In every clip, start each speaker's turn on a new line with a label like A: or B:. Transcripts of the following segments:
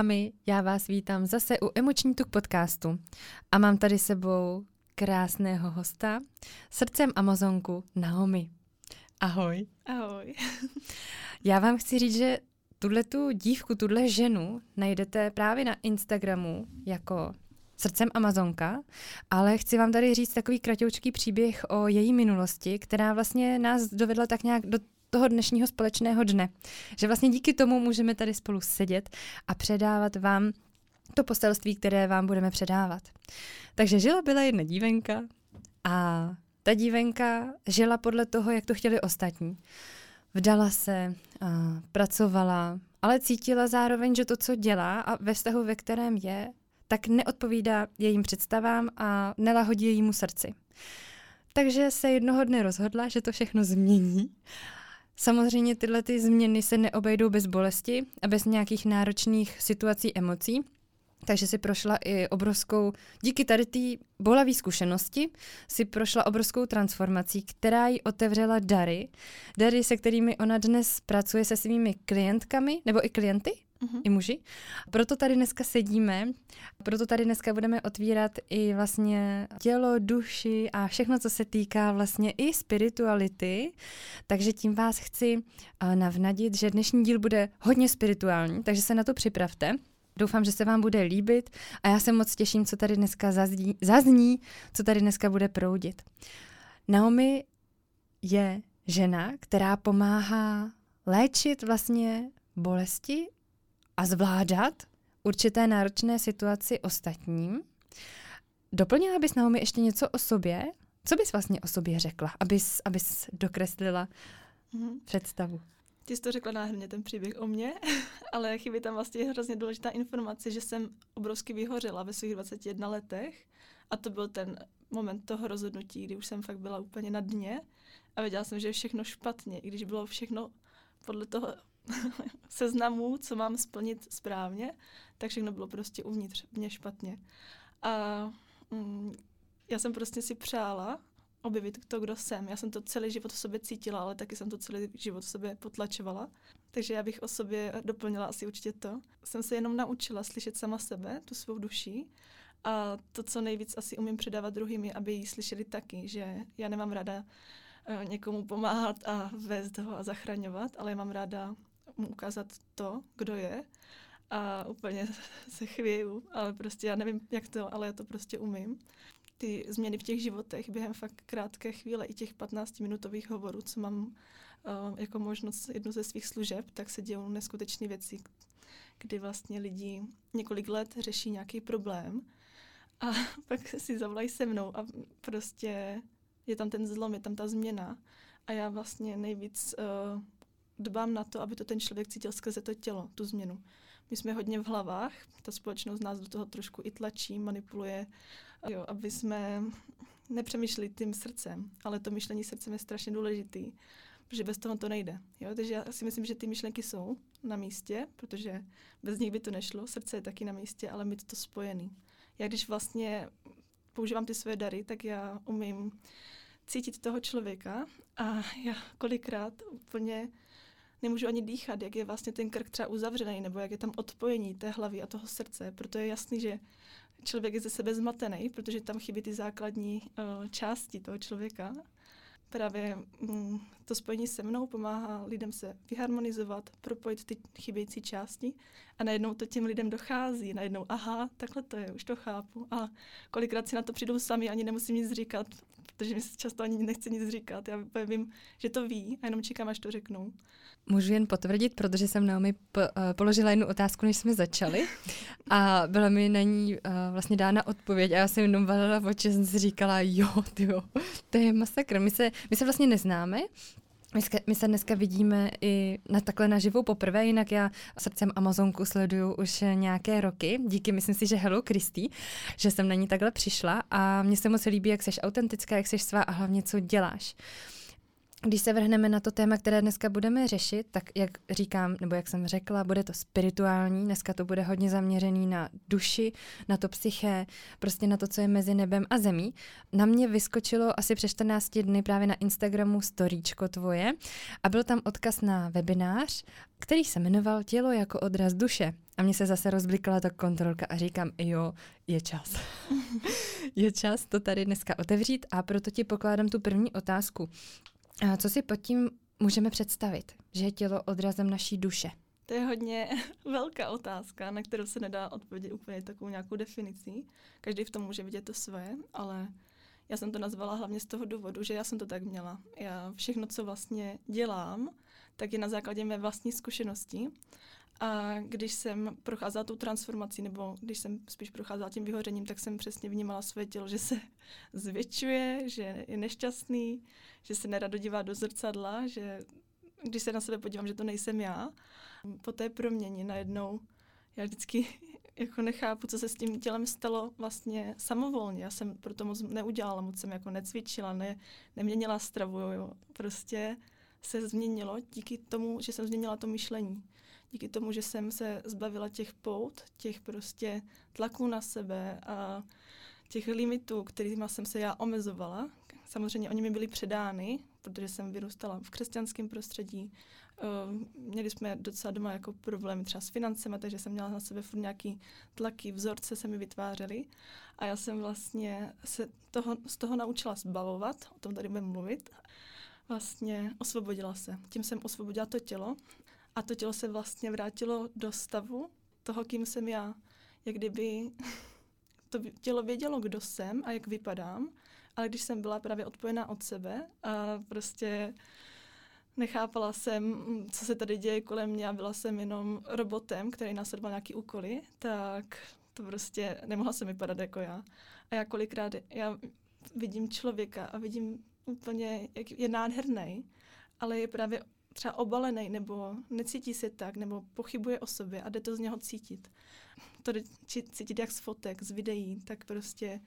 A: dámy, já vás vítám zase u Emoční tuk podcastu a mám tady sebou krásného hosta, srdcem Amazonku Naomi. Ahoj.
B: Ahoj.
A: já vám chci říct, že tuhle tu dívku, tuhle ženu najdete právě na Instagramu jako srdcem Amazonka, ale chci vám tady říct takový kratoučký příběh o její minulosti, která vlastně nás dovedla tak nějak do toho dnešního společného dne. Že vlastně díky tomu můžeme tady spolu sedět a předávat vám to poselství, které vám budeme předávat. Takže žila byla jedna dívenka a ta dívenka žila podle toho, jak to chtěli ostatní. Vdala se, pracovala, ale cítila zároveň, že to, co dělá a ve vztahu, ve kterém je, tak neodpovídá jejím představám a nelahodí jejímu srdci. Takže se jednoho dne rozhodla, že to všechno změní Samozřejmě tyhle ty změny se neobejdou bez bolesti a bez nějakých náročných situací, emocí. Takže si prošla i obrovskou, díky tady té bolavé zkušenosti, si prošla obrovskou transformací, která jí otevřela dary. Dary, se kterými ona dnes pracuje se svými klientkami, nebo i klienty, uh-huh. i muži. Proto tady dneska sedíme, proto tady dneska budeme otvírat i vlastně tělo, duši a všechno, co se týká vlastně i spirituality. Takže tím vás chci uh, navnadit, že dnešní díl bude hodně spirituální, takže se na to připravte. Doufám, že se vám bude líbit a já se moc těším, co tady dneska zazní, zazní co tady dneska bude proudit. Naomi je žena, která pomáhá léčit vlastně bolesti a zvládat určité náročné situaci ostatním. Doplnila bys Naomi ještě něco o sobě? Co bys vlastně o sobě řekla, abys, abys dokreslila mm-hmm. představu?
B: Ty jsi to řekla nádherně, ten příběh o mně, ale chybí tam vlastně hrozně důležitá informace, že jsem obrovsky vyhořela ve svých 21 letech a to byl ten moment toho rozhodnutí, kdy už jsem fakt byla úplně na dně a věděla jsem, že je všechno špatně, i když bylo všechno podle toho seznamu, co mám splnit správně, tak všechno bylo prostě uvnitř mě špatně. A mm, já jsem prostě si přála objevit to, kdo jsem. Já jsem to celý život v sobě cítila, ale taky jsem to celý život v sobě potlačovala. Takže já bych o sobě doplnila asi určitě to. Jsem se jenom naučila slyšet sama sebe, tu svou duši. A to, co nejvíc asi umím předávat druhým, je, aby ji slyšeli taky, že já nemám ráda uh, někomu pomáhat a vést ho a zachraňovat, ale já mám ráda mu ukázat to, kdo je a úplně se chvěju, ale prostě já nevím, jak to, ale já to prostě umím. Ty změny v těch životech během fakt krátké chvíle, i těch 15-minutových hovorů, co mám uh, jako možnost jednu ze svých služeb, tak se dějou neskutečné věci, kdy vlastně lidi několik let řeší nějaký problém a pak si zavolají se mnou a prostě je tam ten zlom, je tam ta změna a já vlastně nejvíc uh, dbám na to, aby to ten člověk cítil skrze to tělo, tu změnu. My jsme hodně v hlavách, ta společnost nás do toho trošku i tlačí, manipuluje, jo, aby jsme nepřemýšleli tím srdcem, ale to myšlení srdcem je strašně důležitý, protože bez toho to nejde. Jo? Takže já si myslím, že ty myšlenky jsou na místě, protože bez nich by to nešlo, srdce je taky na místě, ale mít to spojený. Já když vlastně používám ty své dary, tak já umím cítit toho člověka a já kolikrát úplně nemůžu ani dýchat, jak je vlastně ten krk třeba uzavřený, nebo jak je tam odpojení té hlavy a toho srdce. Proto je jasný, že člověk je ze sebe zmatený, protože tam chybí ty základní uh, části toho člověka. Právě mm, to spojení se mnou pomáhá lidem se vyharmonizovat, propojit ty chybějící části a najednou to těm lidem dochází. Najednou, aha, takhle to je, už to chápu. A kolikrát si na to přijdou sami, ani nemusím nic říkat, protože mi se často ani nechce nic říkat. Já vím, že to ví a jenom čekám, až to řeknou.
A: Můžu jen potvrdit, protože jsem Naomi po, uh, položila jednu otázku, než jsme začali a byla mi na ní uh, vlastně dána odpověď a já jsem jenom valila oči, jsem si říkala, jo, tyjo, to je masakr. My se, my se vlastně neznáme, my, my se dneska vidíme i na takhle naživu poprvé, jinak já srdcem Amazonku sleduju už nějaké roky, díky myslím si, že Hello Christy, že jsem na ní takhle přišla a mně se moc líbí, jak jsi autentická, jak jsi svá a hlavně co děláš. Když se vrhneme na to téma, které dneska budeme řešit, tak jak říkám, nebo jak jsem řekla, bude to spirituální, dneska to bude hodně zaměřený na duši, na to psyché, prostě na to, co je mezi nebem a zemí. Na mě vyskočilo asi před 14 dny právě na Instagramu storíčko tvoje a byl tam odkaz na webinář, který se jmenoval Tělo jako odraz duše. A mně se zase rozblikla ta kontrolka a říkám, jo, je čas. je čas to tady dneska otevřít a proto ti pokládám tu první otázku. A co si pod tím můžeme představit? Že je tělo odrazem naší duše?
B: To je hodně velká otázka, na kterou se nedá odpovědět úplně takovou nějakou definicí. Každý v tom může vidět to svoje, ale já jsem to nazvala hlavně z toho důvodu, že já jsem to tak měla. Já všechno, co vlastně dělám, tak je na základě mé vlastní zkušenosti. A když jsem procházela tou transformací, nebo když jsem spíš procházela tím vyhořením, tak jsem přesně vnímala své tělo, že se zvětšuje, že je nešťastný, že se nerado dívá do zrcadla, že když se na sebe podívám, že to nejsem já. Po té proměně najednou já vždycky jako nechápu, co se s tím tělem stalo vlastně samovolně. Já jsem proto moc neudělala, moc jsem jako necvičila, ne, neměnila stravu, jo. prostě se změnilo díky tomu, že jsem změnila to myšlení. Díky tomu, že jsem se zbavila těch pout, těch prostě tlaků na sebe a těch limitů, kterými jsem se já omezovala. Samozřejmě oni mi byli předány, protože jsem vyrůstala v křesťanském prostředí. Uh, měli jsme docela doma jako problémy třeba s financemi, takže jsem měla na sebe furt nějaký tlaky, vzorce se mi vytvářely. A já jsem vlastně se toho, z toho naučila zbavovat, o tom tady budeme mluvit. Vlastně osvobodila se. Tím jsem osvobodila to tělo a to tělo se vlastně vrátilo do stavu toho, kým jsem já. Jak kdyby to tělo vědělo, kdo jsem a jak vypadám, ale když jsem byla právě odpojená od sebe a prostě nechápala jsem, co se tady děje kolem mě a byla jsem jenom robotem, který následoval nějaký úkoly, tak to prostě nemohla jsem vypadat jako já. A já kolikrát já vidím člověka a vidím úplně, jak je nádherný, ale je právě třeba obalený, nebo necítí se tak, nebo pochybuje o sobě a jde to z něho cítit. To jde cítit jak z fotek, z videí, tak prostě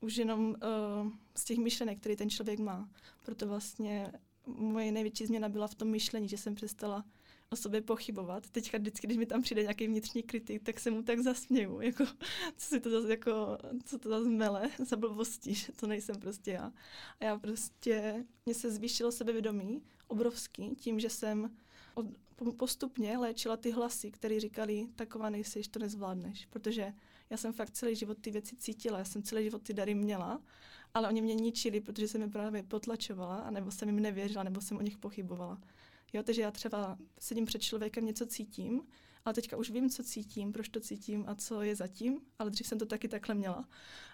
B: už jenom uh, z těch myšlenek, které ten člověk má. Proto vlastně moje největší změna byla v tom myšlení, že jsem přestala o sobě pochybovat. Teďka vždycky, když mi tam přijde nějaký vnitřní kritik, tak se mu tak zasměju, jako, co si to zase, jako, co to zase mele za blbosti, že to nejsem prostě já. A já prostě, mně se zvýšilo sebevědomí, obrovský, tím, že jsem od, postupně léčila ty hlasy, které říkali, taková nejsi, to nezvládneš, protože já jsem fakt celý život ty věci cítila, já jsem celý život ty dary měla, ale oni mě ničili, protože jsem je právě potlačovala, nebo jsem jim nevěřila, nebo jsem o nich pochybovala. Jo, takže já třeba sedím před člověkem, něco cítím, ale teďka už vím, co cítím, proč to cítím a co je zatím, ale dřív jsem to taky takhle měla.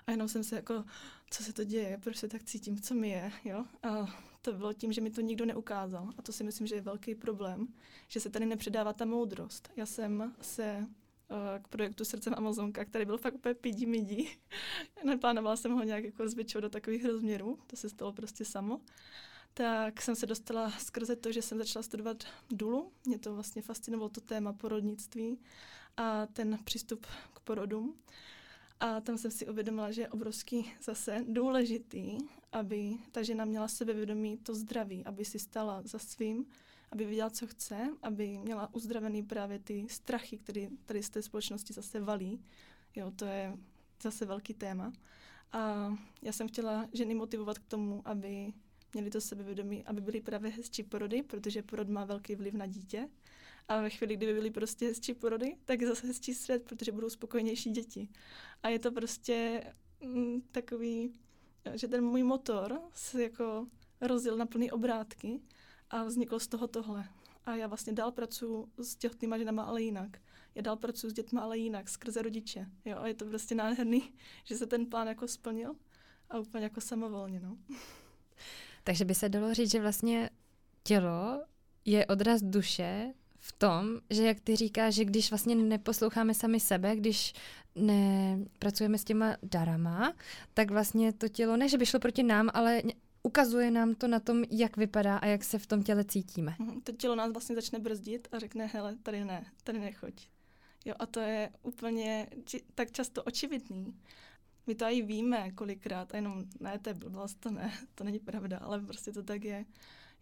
B: A jenom jsem se jako, co se to děje, proč se tak cítím, co mi je, jo. A to bylo tím, že mi to nikdo neukázal. A to si myslím, že je velký problém, že se tady nepředává ta moudrost. Já jsem se uh, k projektu Srdcem Amazonka, který byl fakt úplně pidi midi. Neplánovala jsem ho nějak jako zvětšovat do takových rozměrů, to se stalo prostě samo tak jsem se dostala skrze to, že jsem začala studovat Dulu. Mě to vlastně fascinovalo to téma porodnictví a ten přístup k porodům. A tam jsem si uvědomila, že je obrovský zase důležitý, aby ta žena měla sebevědomí to zdraví, aby si stala za svým, aby věděla, co chce, aby měla uzdravený právě ty strachy, které tady z té společnosti zase valí. Jo, to je zase velký téma. A já jsem chtěla ženy motivovat k tomu, aby měli to sebevědomí, aby byly právě hezčí porody, protože porod má velký vliv na dítě. A ve chvíli, kdyby byly prostě hezčí porody, tak je zase hezčí svět, protože budou spokojenější děti. A je to prostě mm, takový, že ten můj motor se jako rozjel na plný obrátky a vzniklo z toho tohle. A já vlastně dál pracuji s těhotnýma ženama, ale jinak. Já dál pracuji s dětmi, ale jinak, skrze rodiče. Jo, a je to prostě nádherný, že se ten plán jako splnil a úplně jako samovolně, no.
A: Takže by se dalo říct, že vlastně tělo je odraz duše v tom, že jak ty říkáš, že když vlastně neposloucháme sami sebe, když nepracujeme s těma darama, tak vlastně to tělo, ne, že by šlo proti nám, ale ukazuje nám to na tom, jak vypadá a jak se v tom těle cítíme.
B: Mhm, to tělo nás vlastně začne brzdit a řekne, hele, tady ne, tady nechoď. Jo, a to je úplně či, tak často očividný. My to i víme kolikrát, a jenom ne, to je blbost, to ne, to není pravda, ale prostě to tak je.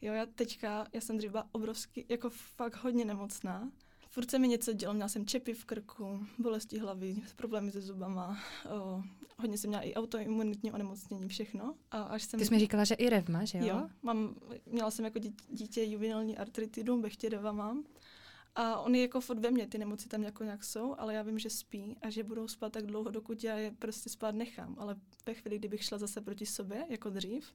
B: Jo, já teďka, já jsem dřív byla obrovsky, jako fakt hodně nemocná. Furt se mi něco dělo, měla jsem čepy v krku, bolesti hlavy, problémy se zubama, o, hodně jsem měla i autoimunitní onemocnění, všechno. A až jsem...
A: Ty jsi mi říkala, že i revma, že jo?
B: Jo, mám, měla jsem jako dítě juvenilní artritidu, bechtědova mám. A oni jako furt ve mně, ty nemoci tam jako nějak jsou, ale já vím, že spí a že budou spát tak dlouho, dokud já je prostě spát nechám. Ale ve chvíli, kdybych šla zase proti sobě, jako dřív,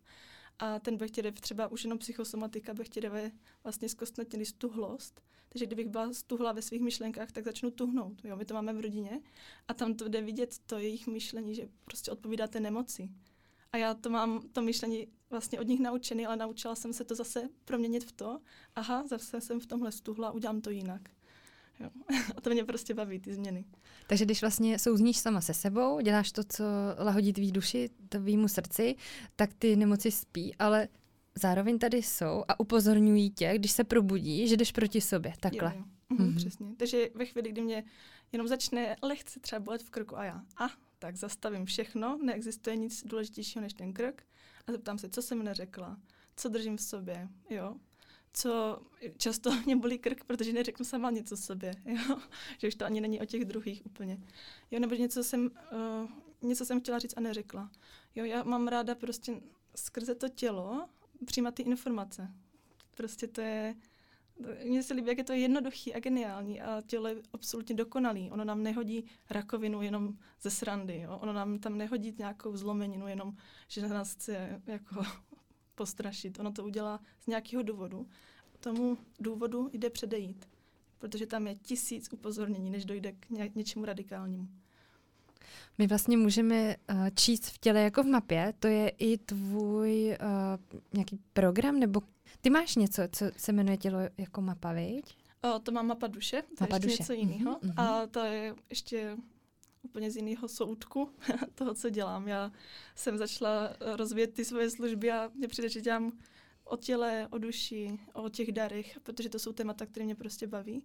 B: a ten bechtědev, třeba už jenom psychosomatika je vlastně zkostnatěný stuhlost, takže kdybych byla stuhla ve svých myšlenkách, tak začnu tuhnout. Jo, my to máme v rodině a tam to jde vidět to jejich myšlení, že prostě odpovídá té nemoci. A já to mám, to myšlení vlastně od nich naučený, ale naučila jsem se to zase proměnit v to, aha, zase jsem v tomhle stuhla, udělám to jinak. Jo. A to mě prostě baví, ty změny.
A: Takže když vlastně souzníš sama se sebou, děláš to, co lahodí tvý duši, tvýmu srdci, tak ty nemoci spí, ale zároveň tady jsou a upozorňují tě, když se probudí, že jdeš proti sobě, takhle. Jo,
B: jo. Mhm, mm-hmm. Přesně. Takže ve chvíli, kdy mě jenom začne lehce třeba bolet v krku a já, a tak zastavím všechno, neexistuje nic důležitějšího než ten krk a zeptám se, co jsem neřekla, co držím v sobě, jo, co často mě bolí krk, protože neřeknu sama něco sobě, jo? že už to ani není o těch druhých úplně. Jo, nebo něco jsem, uh, něco jsem chtěla říct a neřekla. Jo, já mám ráda prostě skrze to tělo přijímat ty informace. Prostě to je, mně se líbí, jak je to jednoduchý a geniální a tělo je absolutně dokonalý. Ono nám nehodí rakovinu jenom ze srandy, jo? ono nám tam nehodí nějakou zlomeninu, jenom, že nás chce jako postrašit. Ono to udělá z nějakého důvodu. Tomu důvodu jde předejít, protože tam je tisíc upozornění, než dojde k ně, něčemu radikálnímu.
A: My vlastně můžeme uh, číst v těle jako v mapě, to je i tvůj uh, nějaký program, nebo ty máš něco, co se jmenuje tělo jako mapa, viď?
B: O, to má mapa duše, to mapa je ještě duše. něco jiného. Mm-hmm. A to je ještě úplně z jiného soudku toho, co dělám. Já jsem začala rozvíjet ty svoje služby a mě přijde, že dělám o těle, o duši, o těch darech, protože to jsou témata, které mě prostě baví.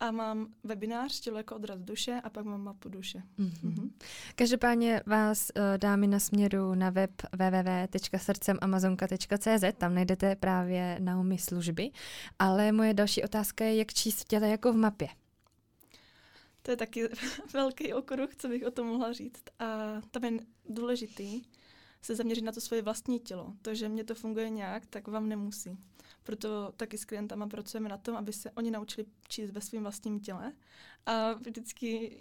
B: A mám webinář Tělo jako odraz duše a pak mám mapu duše. Mm-hmm. Mm-hmm.
A: Každopádně vás uh, dámy na směru na web www.srdcemamazonka.cz, tam najdete právě Naomi služby. Ale moje další otázka je, jak číst v těle jako v mapě.
B: To je taky velký okruh, co bych o tom mohla říct. A tam je důležitý se zaměřit na to svoje vlastní tělo. To, že mě to funguje nějak, tak vám nemusí. Proto taky s klientama pracujeme na tom, aby se oni naučili číst ve svém vlastním těle. A vždycky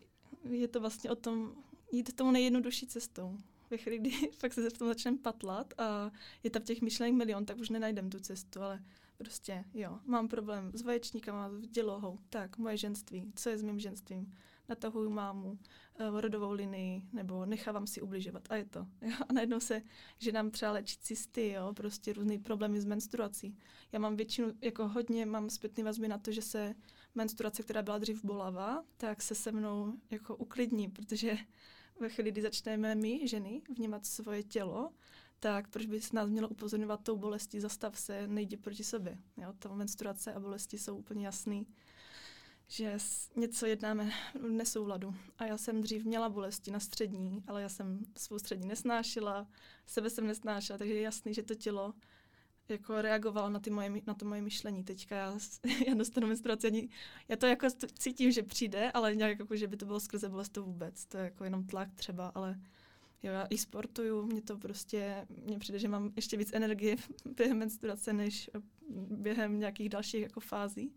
B: je to vlastně o tom jít tomu nejjednodušší cestou. Ve chvíli, kdy fakt se v tom začneme patlat a je tam těch myšlenek milion, tak už nenajdem tu cestu, ale prostě jo, mám problém s vaječníkama, s dělohou, tak moje ženství, co je s mým ženstvím, natahuju mámu, uh, rodovou linii, nebo nechávám si ubližovat a je to. Jo? A najednou se, že nám třeba léčí cysty, jo? prostě různé problémy s menstruací. Já mám většinu, jako hodně mám zpětný vazby na to, že se menstruace, která byla dřív bolavá, tak se se mnou jako uklidní, protože ve chvíli, kdy začneme my, ženy, vnímat svoje tělo, tak proč by se nás mělo upozorňovat tou bolestí, zastav se, nejdi proti sobě. Jo? Ta menstruace a bolesti jsou úplně jasný že něco jednáme v nesouladu. A já jsem dřív měla bolesti na střední, ale já jsem svou střední nesnášela, sebe jsem nesnášela, takže je jasný, že to tělo jako reagovalo na, ty moje, na to moje myšlení. Teďka já, já dostanu menstruaci, ani, já to jako cítím, že přijde, ale nějak jako, že by to bylo skrze bolest to vůbec. To je jako jenom tlak třeba, ale jo, já i sportuju, mě to prostě, mně přijde, že mám ještě víc energie během menstruace, než během nějakých dalších jako fází,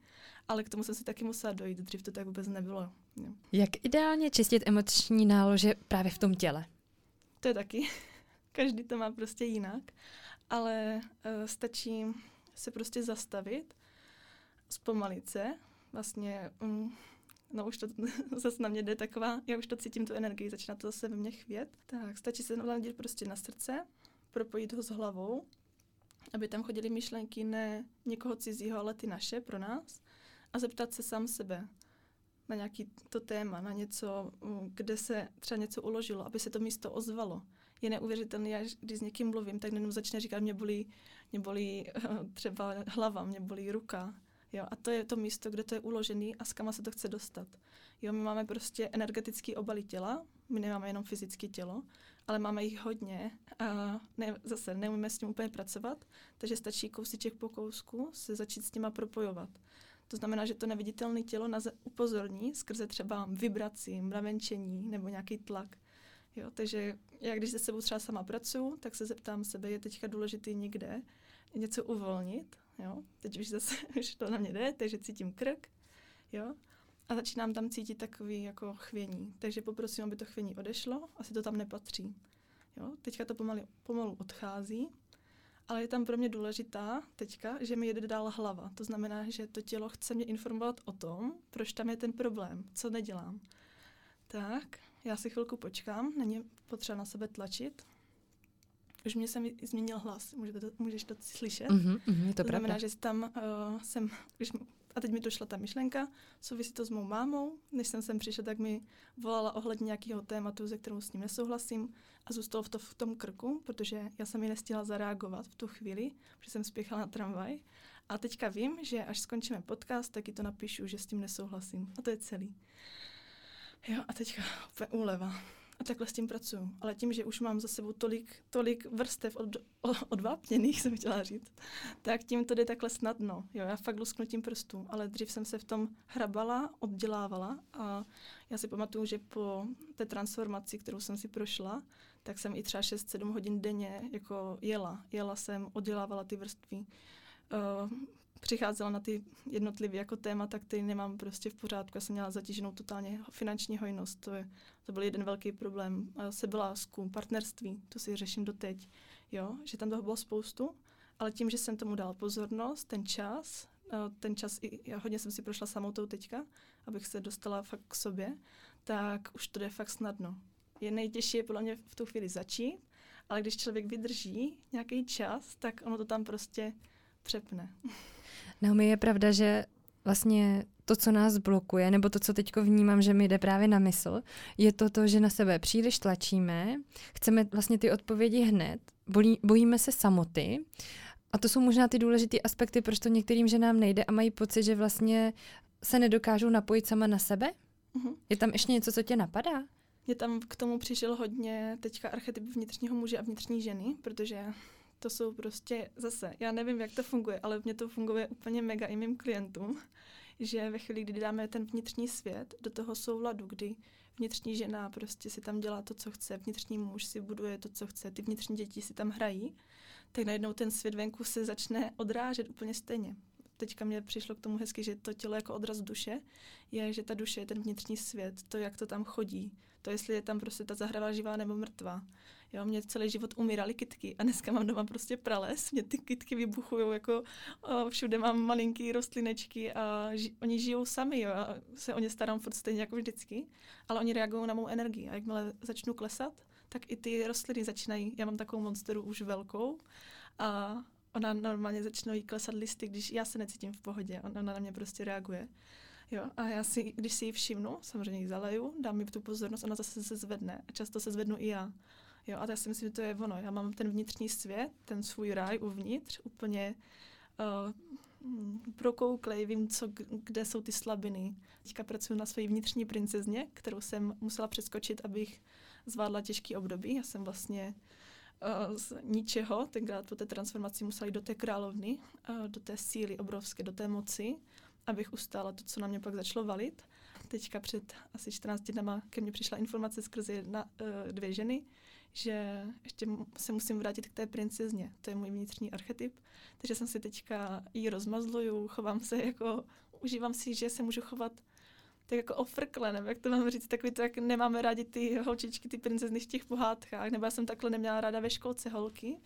B: ale k tomu jsem si taky musela dojít, dřív to tak vůbec nebylo. Jo.
A: Jak ideálně čistit emoční nálože právě v tom těle?
B: To je taky. Každý to má prostě jinak, ale uh, stačí se prostě zastavit, zpomalit se, vlastně um, no už to zase na mě jde taková, já už to cítím tu energii, začíná to zase ve mně chvět. Tak stačí se naladit prostě na srdce, propojit ho s hlavou, aby tam chodily myšlenky ne někoho cizího, ale ty naše pro nás a zeptat se sám sebe na nějaký to téma, na něco, kde se třeba něco uložilo, aby se to místo ozvalo. Je neuvěřitelné, když s někým mluvím, tak jenom začne říkat, mě bolí, mě bolí třeba hlava, mě bolí ruka, Jo, a to je to místo, kde to je uložený a s kama se to chce dostat. Jo, my máme prostě energetický obaly těla, my nemáme jenom fyzické tělo ale máme jich hodně a ne, zase neumíme s tím úplně pracovat, takže stačí kousíček po kousku se začít s těma propojovat. To znamená, že to neviditelné tělo nás upozorní skrze třeba vibraci, mravenčení nebo nějaký tlak. Jo, takže já když se sebou třeba sama pracuji, tak se zeptám sebe, je teďka důležitý někde něco uvolnit. Jo? Teď už zase už to na mě jde, takže cítím krk. Jo? A začínám tam cítit takový jako chvění. Takže poprosím, aby to chvění odešlo, asi to tam nepatří. Jo? Teďka to pomalu, pomalu odchází, ale je tam pro mě důležitá teďka, že mi jede dál hlava. To znamená, že to tělo chce mě informovat o tom, proč tam je ten problém, co nedělám. Tak, já si chvilku počkám, není potřeba na sebe tlačit. Už mě jsem změnil hlas, Můžete to, můžeš to slyšet.
A: Mm-hmm, mm, je to,
B: to
A: pravda.
B: znamená, že tam uh, jsem, když, a teď mi došla ta myšlenka, souvisí to s mou mámou. Než jsem sem přišla, tak mi volala ohledně nějakého tématu, ze kterou s ním nesouhlasím a zůstalo v, to, v tom krku, protože já jsem ji nestihla zareagovat v tu chvíli, protože jsem spěchala na tramvaj. A teďka vím, že až skončíme podcast, tak ji to napíšu, že s tím nesouhlasím. A to je celý. Jo, a teďka úplně úleva. A takhle s tím pracuju. Ale tím, že už mám za sebou tolik, tolik vrstev od, odvápněných, jsem chtěla říct, tak tím to jde takhle snadno. Jo, já fakt lusknutím prstů, ale dřív jsem se v tom hrabala, oddělávala a já si pamatuju, že po té transformaci, kterou jsem si prošla, tak jsem i třeba 6-7 hodin denně jako jela. Jela jsem, oddělávala ty vrstvy. Uh, přicházela na ty jednotlivé jako témata, který nemám prostě v pořádku. Já jsem měla zatíženou totálně finanční hojnost. To, je, to byl jeden velký problém. Sebelásku, partnerství, to si řeším doteď. Jo, že tam toho bylo spoustu, ale tím, že jsem tomu dala pozornost, ten čas, ten čas, i, já hodně jsem si prošla samou tou teďka, abych se dostala fakt k sobě, tak už to jde fakt snadno. Je nejtěžší je podle mě v tu chvíli začít, ale když člověk vydrží nějaký čas, tak ono to tam prostě přepne.
A: Naomi, je pravda, že vlastně to, co nás blokuje, nebo to, co teď vnímám, že mi jde právě na mysl, je to to, že na sebe příliš tlačíme, chceme vlastně ty odpovědi hned, bolí, bojíme se samoty a to jsou možná ty důležité aspekty, proč to některým ženám nejde a mají pocit, že vlastně se nedokážou napojit sama na sebe? Uh-huh. Je tam ještě něco, co tě napadá?
B: Mně tam k tomu přišel hodně teďka archetyp vnitřního muže a vnitřní ženy, protože to jsou prostě zase, já nevím, jak to funguje, ale mně to funguje úplně mega i mým klientům, že ve chvíli, kdy dáme ten vnitřní svět do toho souladu, kdy vnitřní žena prostě si tam dělá to, co chce, vnitřní muž si buduje to, co chce, ty vnitřní děti si tam hrají, tak najednou ten svět venku se začne odrážet úplně stejně. Teďka mě přišlo k tomu hezky, že to tělo jako odraz duše je, že ta duše je ten vnitřní svět, to, jak to tam chodí, to, jestli je tam prostě ta zahrava živá nebo mrtvá. Jo, mě celý život umíraly kitky a dneska mám doma prostě prales. Mě ty kitky vybuchují, jako o, všude mám malinký rostlinečky a ži, oni žijou sami, jo, a se o ně starám furt stejně jako vždycky, ale oni reagují na mou energii a jakmile začnu klesat, tak i ty rostliny začínají, já mám takovou monsteru už velkou a ona normálně začnou jí klesat listy, když já se necítím v pohodě, ona na mě prostě reaguje. Jo, a já si, když si ji všimnu, samozřejmě ji zaleju, dám mi tu pozornost, ona zase se zvedne a často se zvednu i já. Jo, a já si myslím, že to je ono. Já mám ten vnitřní svět, ten svůj ráj uvnitř, úplně uh, prokouklej, vím, co, kde jsou ty slabiny. Teďka pracuji na své vnitřní princezně, kterou jsem musela přeskočit, abych zvládla těžký období. Já jsem vlastně uh, z ničeho, tenkrát po té transformaci musela jít do té královny, uh, do té síly obrovské, do té moci, abych ustála to, co na mě pak začalo valit. Teďka před asi 14 dnama ke mně přišla informace skrze jedna, dvě ženy, že ještě se musím vrátit k té princezně. To je můj vnitřní archetyp. Takže jsem si teďka ji rozmazluju, chovám se jako, užívám si, že se můžu chovat tak jako ofrkle, nebo jak to mám říct, takový to, jak nemáme rádi ty holčičky, ty princezny v těch pohádkách, nebo já jsem takhle neměla ráda ve školce holky,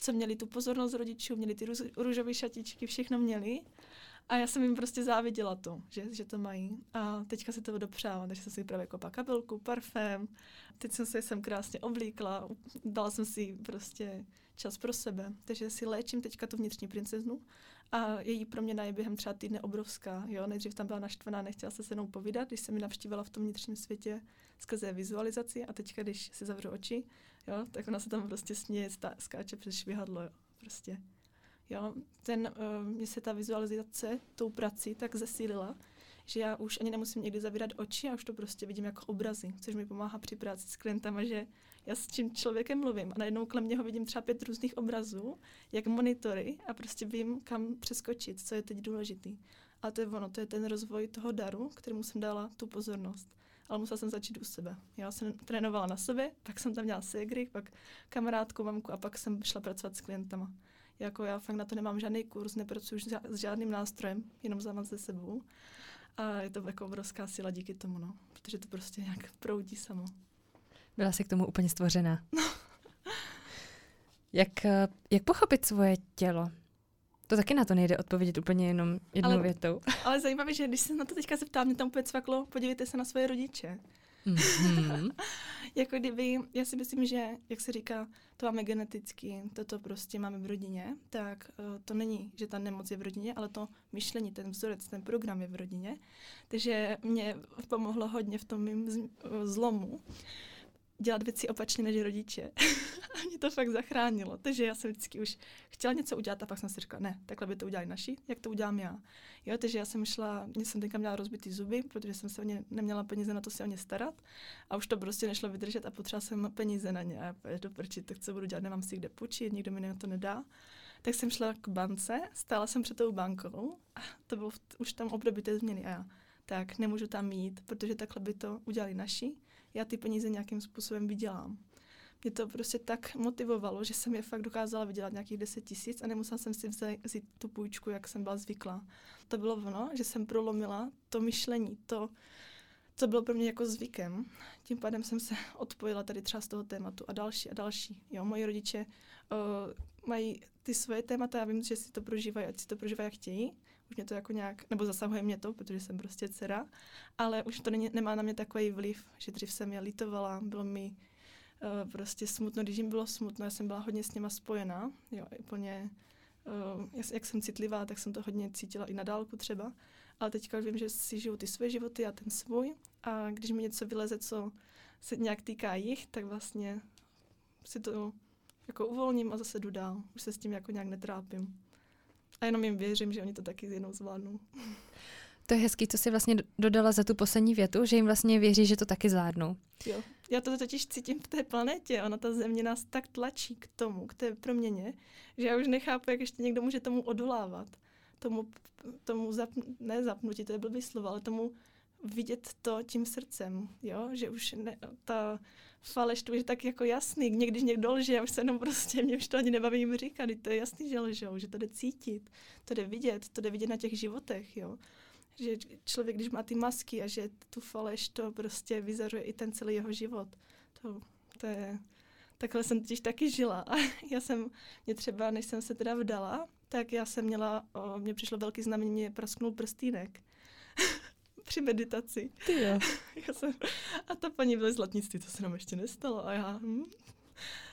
B: co měli tu pozornost rodičů, měli ty růžové šatičky, všechno měli. A já jsem jim prostě záviděla to, že, že to mají. A teďka se to dopřála, takže jsem si právě kopala kabelku, parfém. Teď jsem se sem krásně oblíkla, dala jsem si prostě čas pro sebe. Takže si léčím teďka tu vnitřní princeznu a její proměna je během třeba týdne obrovská. Jo? Nejdřív tam byla naštvaná, nechtěla se se mnou povídat, když jsem mi navštívala v tom vnitřním světě skrze vizualizaci a teďka, když si zavřu oči, jo, tak ona se tam prostě směje, skáče přes švihadlo. Jo? Prostě Jo, ten, uh, mně se ta vizualizace tou prací tak zesílila, že já už ani nemusím někdy zavírat oči, já už to prostě vidím jako obrazy, což mi pomáhá při práci s klientama, že já s tím člověkem mluvím a najednou kolem něho vidím třeba pět různých obrazů, jak monitory a prostě vím, kam přeskočit, co je teď důležitý. A to je ono, to je ten rozvoj toho daru, kterému jsem dala tu pozornost. Ale musela jsem začít u sebe. Já jsem trénovala na sobě, pak jsem tam měla segry, pak kamarádku, mamku a pak jsem šla pracovat s klientama. Jako já fakt na to nemám žádný kurz, nepracuji s žádným nástrojem, jenom za se sebou. A je to jako obrovská síla díky tomu, no. Protože to prostě nějak proudí samo.
A: Byla jsi k tomu úplně stvořená. No. jak, eh, jak pochopit svoje tělo? To taky na to nejde odpovědět úplně jenom jednou ale, větou.
B: ale zajímavé, že když se na to teďka zeptám, mě tam úplně cvaklo, podívejte se na svoje rodiče. Mm-hmm. jako kdyby, já si myslím, že, jak se říká, to máme geneticky, toto prostě máme v rodině, tak uh, to není, že ta nemoc je v rodině, ale to myšlení, ten vzorec, ten program je v rodině. Takže mě pomohlo hodně v tom mým zlomu dělat věci opačně než rodiče. a mě to fakt zachránilo. Takže já jsem vždycky už chtěla něco udělat a pak jsem si říkala, ne, takhle by to udělali naši, jak to udělám já. Jo, takže já jsem šla, mě jsem teďka měla rozbitý zuby, protože jsem se o ně neměla peníze na to se o ně starat a už to prostě nešlo vydržet a potřebovala jsem peníze na ně. A já to prči, tak co budu dělat, nemám si kde půjčit, nikdo mi na to nedá. Tak jsem šla k bance, stála jsem před tou bankou a to bylo už tam období té změny a já, tak nemůžu tam mít, protože takhle by to udělali naši já ty peníze nějakým způsobem vydělám. Mě to prostě tak motivovalo, že jsem je fakt dokázala vydělat nějakých 10 tisíc a nemusela jsem si vzít tu půjčku, jak jsem byla zvyklá. To bylo ono, že jsem prolomila to myšlení, to, co bylo pro mě jako zvykem. Tím pádem jsem se odpojila tady třeba z toho tématu a další a další. Jo, moji rodiče uh, mají ty svoje témata, já vím, že si to prožívají, ať si to prožívají, jak chtějí už mě to jako nějak, nebo zasahuje mě to, protože jsem prostě dcera, ale už to není, nemá na mě takový vliv, že dřív jsem je litovala, bylo mi uh, prostě smutno, když jim bylo smutno, já jsem byla hodně s nima spojená, jo, úplně, uh, jak, jak jsem citlivá, tak jsem to hodně cítila i na dálku třeba, ale teďka vím, že si žiju ty své životy a ten svůj a když mi něco vyleze, co se nějak týká jich, tak vlastně si to jako uvolním a zase jdu dál. Už se s tím jako nějak netrápím. A jenom jim věřím, že oni to taky jednou zvládnou.
A: To je hezký, co jsi vlastně dodala za tu poslední větu, že jim vlastně věří, že to taky zvládnou.
B: Jo, já to totiž cítím v té planetě. Ona, ta země nás tak tlačí k tomu, k té proměně, že já už nechápu, jak ještě někdo může tomu odolávat. Tomu, tomu zapn, ne zapnutí, to je blbý slovo, ale tomu vidět to tím srdcem, jo, že už ne, ta faleš to je tak jako jasný, někdy někdo lže, já už se jenom prostě, mě už to ani nebaví jim říkat, to je jasný, že lžou, že to jde cítit, to jde vidět, to jde vidět na těch životech, jo, že člověk, když má ty masky a že tu faleš, to prostě vyzařuje i ten celý jeho život, to, to je, takhle jsem totiž taky žila. A já jsem, mě třeba, než jsem se teda vdala, tak já jsem měla, o, mně přišlo velký znamení, mě prasknul prstýnek. Při meditaci.
A: Ty jo.
B: já jsem, a ta paní byla zlatnictví, to se nám ještě nestalo. A já, hm.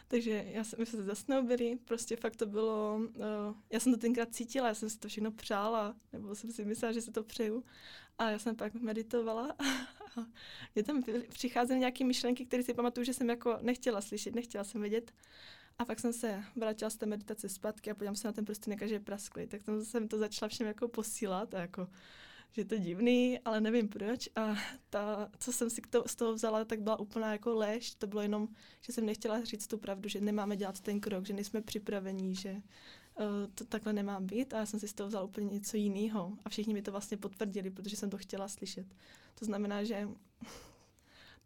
B: Takže já jsem, my jsme se zasnoubili, prostě fakt to bylo, uh, já jsem to tenkrát cítila, já jsem si to všechno přála, nebo jsem si myslela, že si to přeju. A já jsem pak meditovala a mě tam přicházely nějaké myšlenky, které si pamatuju, že jsem jako nechtěla slyšet, nechtěla jsem vědět. A pak jsem se vrátila z té meditace zpátky a podívám se na ten prostě že je prasklý. Tak tam jsem to začala všem jako posílat a jako že je to divný, ale nevím proč. A ta, co jsem si to, z toho vzala, tak byla úplná jako lež. To bylo jenom, že jsem nechtěla říct tu pravdu, že nemáme dělat ten krok, že nejsme připravení, že uh, to takhle nemá být. A já jsem si z toho vzala úplně něco jiného. A všichni mi to vlastně potvrdili, protože jsem to chtěla slyšet. To znamená, že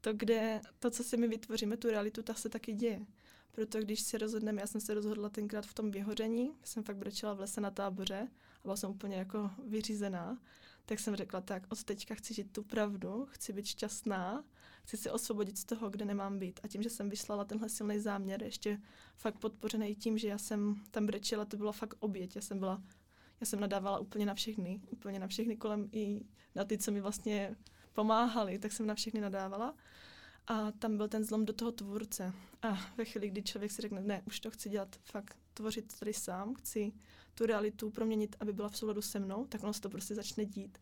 B: to, kde, to, co si my vytvoříme, tu realitu, ta se taky děje. Proto když se rozhodneme, já jsem se rozhodla tenkrát v tom vyhoření, jsem fakt brečela v lese na táboře a byla jsem úplně jako vyřízená tak jsem řekla, tak od teďka chci žít tu pravdu, chci být šťastná, chci se osvobodit z toho, kde nemám být. A tím, že jsem vyslala tenhle silný záměr, ještě fakt podpořený tím, že já jsem tam brečela, to byla fakt oběť. Já jsem byla, já jsem nadávala úplně na všechny, úplně na všechny kolem i na ty, co mi vlastně pomáhali, tak jsem na všechny nadávala. A tam byl ten zlom do toho tvůrce. A ve chvíli, kdy člověk si řekne, ne, už to chci dělat fakt, tvořit tady sám, chci tu realitu proměnit, aby byla v souladu se mnou, tak ono se to prostě začne dít.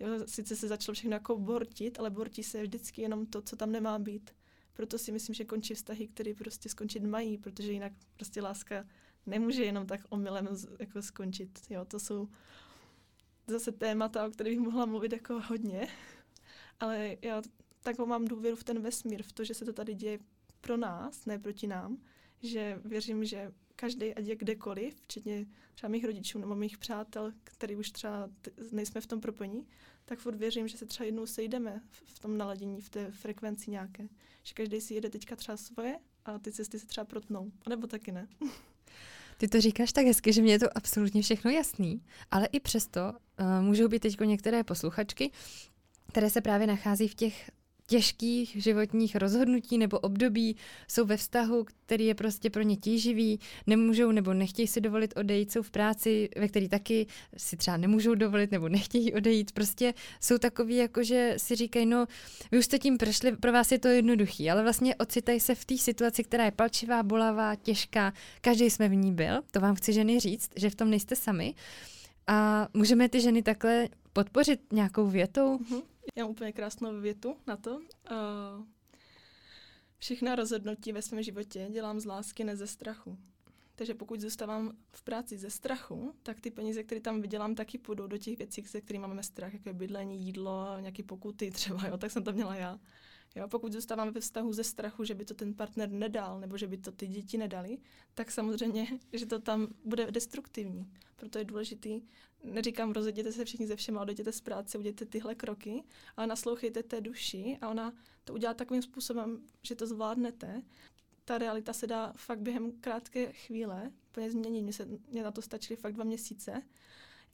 B: Jo, sice se začalo všechno jako bortit, ale bortí se vždycky jenom to, co tam nemá být. Proto si myslím, že končí vztahy, které prostě skončit mají, protože jinak prostě láska nemůže jenom tak omylem jako skončit. Jo, to jsou zase témata, o kterých bych mohla mluvit jako hodně, ale já tak mám důvěru v ten vesmír, v to, že se to tady děje pro nás, ne proti nám, že věřím, že každý, ať je kdekoliv, včetně třeba mých rodičů nebo mých přátel, který už třeba nejsme v tom propojení, tak furt věřím, že se třeba jednou sejdeme v tom naladění, v té frekvenci nějaké. Že každý si jede teďka třeba svoje a ty cesty se třeba protnou. Nebo taky ne.
A: Ty to říkáš tak hezky, že mě je to absolutně všechno jasný, ale i přesto uh, můžou být teď některé posluchačky, které se právě nachází v těch těžkých životních rozhodnutí nebo období, jsou ve vztahu, který je prostě pro ně tíživý, nemůžou nebo nechtějí si dovolit odejít, jsou v práci, ve který taky si třeba nemůžou dovolit nebo nechtějí odejít. Prostě jsou takový, jako že si říkají, no, vy už jste tím prošli, pro vás je to jednoduchý, ale vlastně ocitají se v té situaci, která je palčivá, bolavá, těžká. Každý jsme v ní byl, to vám chci ženy říct, že v tom nejste sami. A můžeme ty ženy takhle podpořit nějakou větou? Mm-hmm.
B: Já mám úplně krásnou větu na to. Uh, všechna rozhodnutí ve svém životě dělám z lásky, ne ze strachu. Takže pokud zůstávám v práci ze strachu, tak ty peníze, které tam vydělám, taky půjdou do těch věcí, se kterými máme strach, jako je bydlení, jídlo, nějaké pokuty třeba, jo, tak jsem to měla já. Jo, pokud zůstávám ve vztahu ze strachu, že by to ten partner nedal, nebo že by to ty děti nedali, tak samozřejmě, že to tam bude destruktivní. Proto je důležitý, neříkám, rozjeděte se všichni ze všema, odejděte z práce, udělejte tyhle kroky, ale naslouchejte té duši a ona to udělá takovým způsobem, že to zvládnete. Ta realita se dá fakt během krátké chvíle úplně změnit. Mně, se, mě na to stačily fakt dva měsíce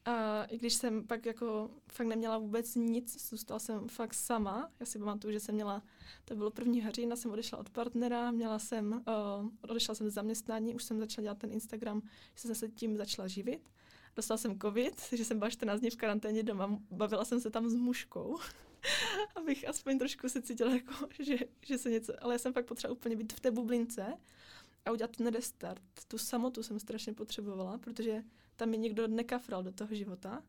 B: a i když jsem pak jako fakt neměla vůbec nic, zůstala jsem fakt sama. Já si pamatuju, že jsem měla, to bylo první října, jsem odešla od partnera, měla jsem, uh, odešla jsem z zaměstnání, už jsem začala dělat ten Instagram, že jsem se tím začala živit. Dostala jsem covid, že jsem byla 14 dní v karanténě doma, bavila jsem se tam s mužkou, abych aspoň trošku se cítila jako, že, že se něco, ale já jsem fakt potřeba úplně být v té bublince a udělat ten restart. Tu samotu jsem strašně potřebovala, protože tam mi někdo nekafral do toho života.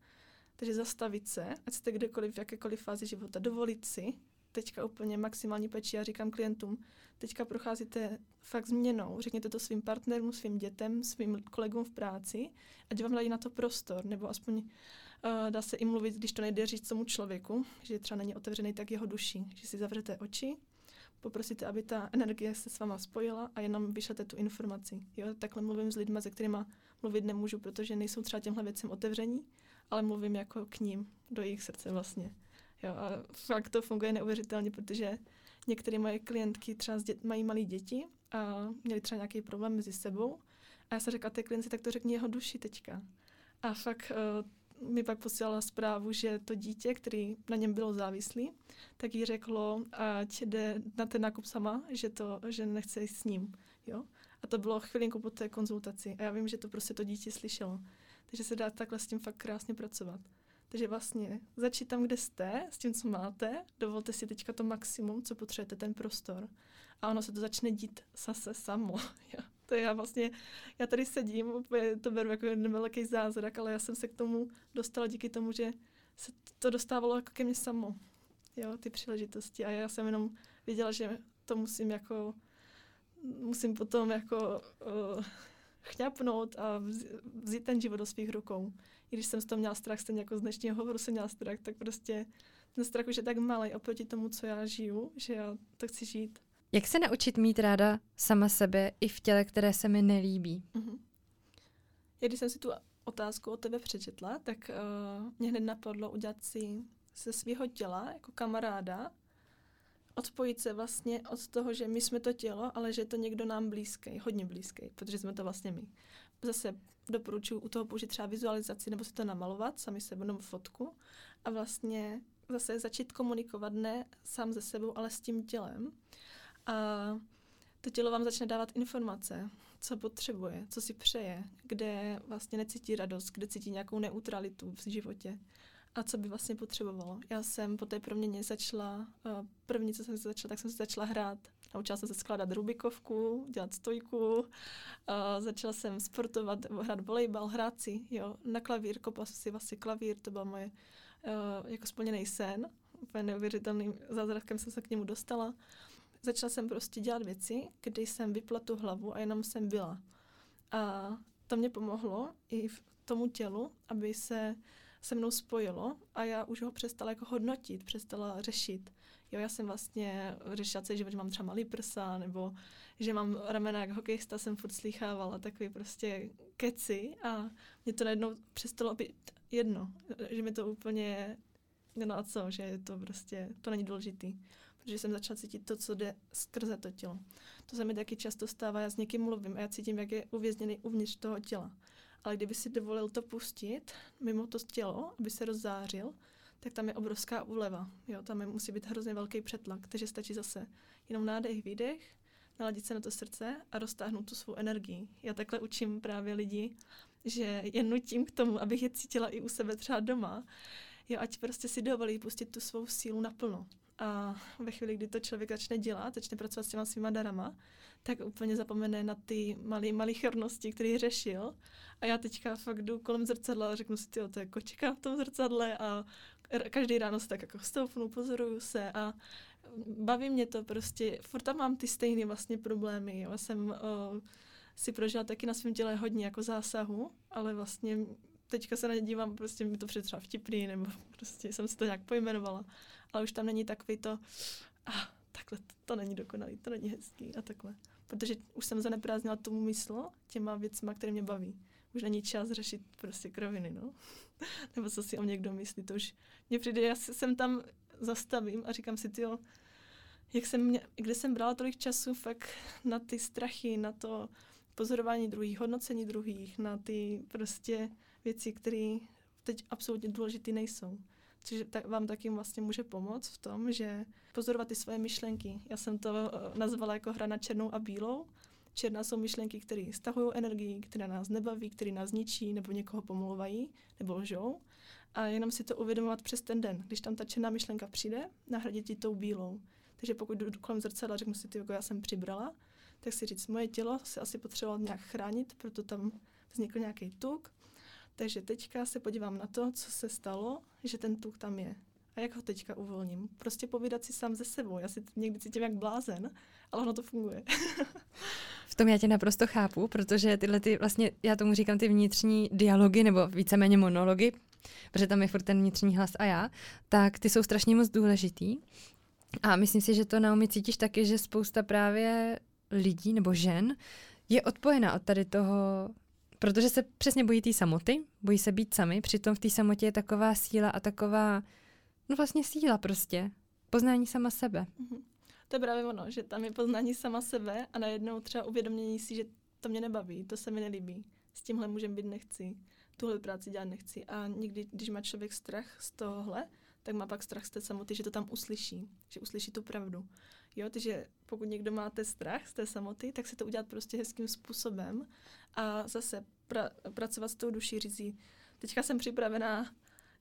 B: Takže zastavit se, ať jste kdekoliv, v jakékoliv fázi života, dovolit si, teďka úplně maximální peči, já říkám klientům, teďka procházíte fakt změnou, řekněte to svým partnerům, svým dětem, svým kolegům v práci, ať vám dají na to prostor, nebo aspoň uh, dá se i mluvit, když to nejde říct tomu člověku, že třeba není otevřený, tak jeho duši, že si zavřete oči, poprosíte, aby ta energie se s váma spojila a jenom vyšlete tu informaci. Jo? Takhle mluvím s lidmi, se kterými mluvit nemůžu, protože nejsou třeba těmhle věcem otevření, ale mluvím jako k ním, do jejich srdce vlastně. Jo, a fakt to funguje neuvěřitelně, protože některé moje klientky třeba mají malé děti a měli třeba nějaký problém mezi sebou a já jsem řekla té klientce, tak to řekni jeho duši teďka. A fakt uh, mi pak posílala zprávu, že to dítě, který na něm bylo závislý, tak jí řeklo, ať jde na ten nákup sama, že, to, že nechce jít s ním. Jo? A to bylo chvilinku po té konzultaci. A já vím, že to prostě to dítě slyšelo. Takže se dá takhle s tím fakt krásně pracovat. Takže vlastně začít tam, kde jste, s tím, co máte, dovolte si teďka to maximum, co potřebujete, ten prostor. A ono se to začne dít zase samo. to já vlastně, já tady sedím, to beru jako jeden velký zázrak, ale já jsem se k tomu dostala díky tomu, že se to dostávalo jako ke mně samo. Jo, ty příležitosti. A já jsem jenom věděla, že to musím jako musím potom jako uh, chňapnout a vzít ten život do svých rukou. I když jsem z toho měla strach, stejně jako z dnešního hovoru jsem měla strach, tak prostě ten strach už je tak malý oproti tomu, co já žiju, že já to chci žít.
A: Jak se naučit mít ráda sama sebe i v těle, které se mi nelíbí? Uh-huh.
B: Já když jsem si tu otázku o tebe přečetla, tak uh, mě hned napadlo udělat si ze svého těla jako kamaráda odpojit se vlastně od toho, že my jsme to tělo, ale že je to někdo nám blízký, hodně blízký, protože jsme to vlastně my. Zase doporučuji u toho použít třeba vizualizaci nebo si to namalovat sami sebe nebo fotku a vlastně zase začít komunikovat ne sám ze sebou, ale s tím tělem. A to tělo vám začne dávat informace, co potřebuje, co si přeje, kde vlastně necítí radost, kde cítí nějakou neutralitu v životě a co by vlastně potřebovalo. Já jsem po té proměně začala, uh, první, co jsem se začala, tak jsem se začala hrát. Naučila jsem se skládat rubikovku, dělat stojku, uh, začala jsem sportovat, hrát volejbal, hrát si, jo, na klavír, kopala jsem si vlastně klavír, to byl moje uh, jako splněný sen, úplně neuvěřitelným zázrakem jsem se k němu dostala. Začala jsem prostě dělat věci, kdy jsem vypla tu hlavu a jenom jsem byla. A to mě pomohlo i v tomu tělu, aby se se mnou spojilo a já už ho přestala jako hodnotit, přestala řešit. Jo, já jsem vlastně řešila celý život, že mám třeba malý prsa, nebo že mám ramena jak hokejista, jsem furt slychávala takový prostě keci a mě to najednou přestalo být jedno, že mi to úplně, no a co, že je to prostě, to není důležitý protože jsem začala cítit to, co jde skrze to tělo. To se mi taky často stává, já s někým mluvím a já cítím, jak je uvězněný uvnitř toho těla. Ale kdyby si dovolil to pustit mimo to tělo, aby se rozzářil, tak tam je obrovská úleva. Jo, tam je, musí být hrozně velký přetlak, takže stačí zase jenom nádech, výdech, naladit se na to srdce a roztáhnout tu svou energii. Já takhle učím právě lidi, že je nutím k tomu, abych je cítila i u sebe třeba doma, jo, ať prostě si dovolí pustit tu svou sílu naplno. A ve chvíli, kdy to člověk začne dělat, začne pracovat s těma svýma darama, tak úplně zapomene na ty malé malichernosti, které řešil. A já teďka fakt jdu kolem zrcadla a řeknu si, to je kočka v tom zrcadle a každý ráno se tak jako stoupnu, pozoruju se a baví mě to prostě. Furt tam mám ty stejné vlastně problémy. Já jsem uh, si prožila taky na svém těle hodně jako zásahu, ale vlastně teďka se na ně dívám, prostě mi to přijde třeba vtipný, nebo prostě jsem si to nějak pojmenovala ale už tam není takový to, ah, takhle, to, to není dokonalý, to není hezký a takhle. Protože už jsem zaneprázdnila tomu mysl těma věcma, které mě baví. Už není čas řešit prostě kroviny, no. Nebo co si o mě kdo myslí, to už mě přijde, já jsem tam zastavím a říkám si, jo, jak jsem mě, kde jsem brala tolik času fakt na ty strachy, na to pozorování druhých, hodnocení druhých, na ty prostě věci, které teď absolutně důležité nejsou což tak, vám taky vlastně může pomoct v tom, že pozorovat ty svoje myšlenky. Já jsem to uh, nazvala jako hra na černou a bílou. Černá jsou myšlenky, které stahují energii, které nás nebaví, které nás ničí nebo někoho pomluvají nebo lžou. A jenom si to uvědomovat přes ten den. Když tam ta černá myšlenka přijde, nahradit ti tou bílou. Takže pokud jdu kolem zrcadla, řeknu si, ty, jako já jsem přibrala, tak si říct, moje tělo se asi potřebovalo nějak chránit, proto tam vznikl nějaký tuk, takže teďka se podívám na to, co se stalo, že ten tuk tam je. A jak ho teďka uvolním? Prostě povídat si sám ze sebou. Já si někdy cítím jak blázen, ale ono to funguje.
A: v tom já tě naprosto chápu, protože tyhle ty, vlastně, já tomu říkám ty vnitřní dialogy, nebo víceméně monology, protože tam je furt ten vnitřní hlas a já, tak ty jsou strašně moc důležitý. A myslím si, že to Naomi cítíš taky, že spousta právě lidí nebo žen je odpojena od tady toho Protože se přesně bojí té samoty, bojí se být sami, přitom v té samotě je taková síla a taková, no vlastně síla prostě, poznání sama sebe. Mm-hmm.
B: To je právě ono, že tam je poznání sama sebe a najednou třeba uvědomění si, že to mě nebaví, to se mi nelíbí, s tímhle můžem být nechci, tuhle práci dělat nechci. A někdy, když má člověk strach z tohohle, tak má pak strach z té samoty, že to tam uslyší, že uslyší tu pravdu. Jo, takže pokud někdo máte strach z té samoty, tak se to udělat prostě hezkým způsobem a zase pra, pracovat s tou duší rizí. Teďka jsem připravená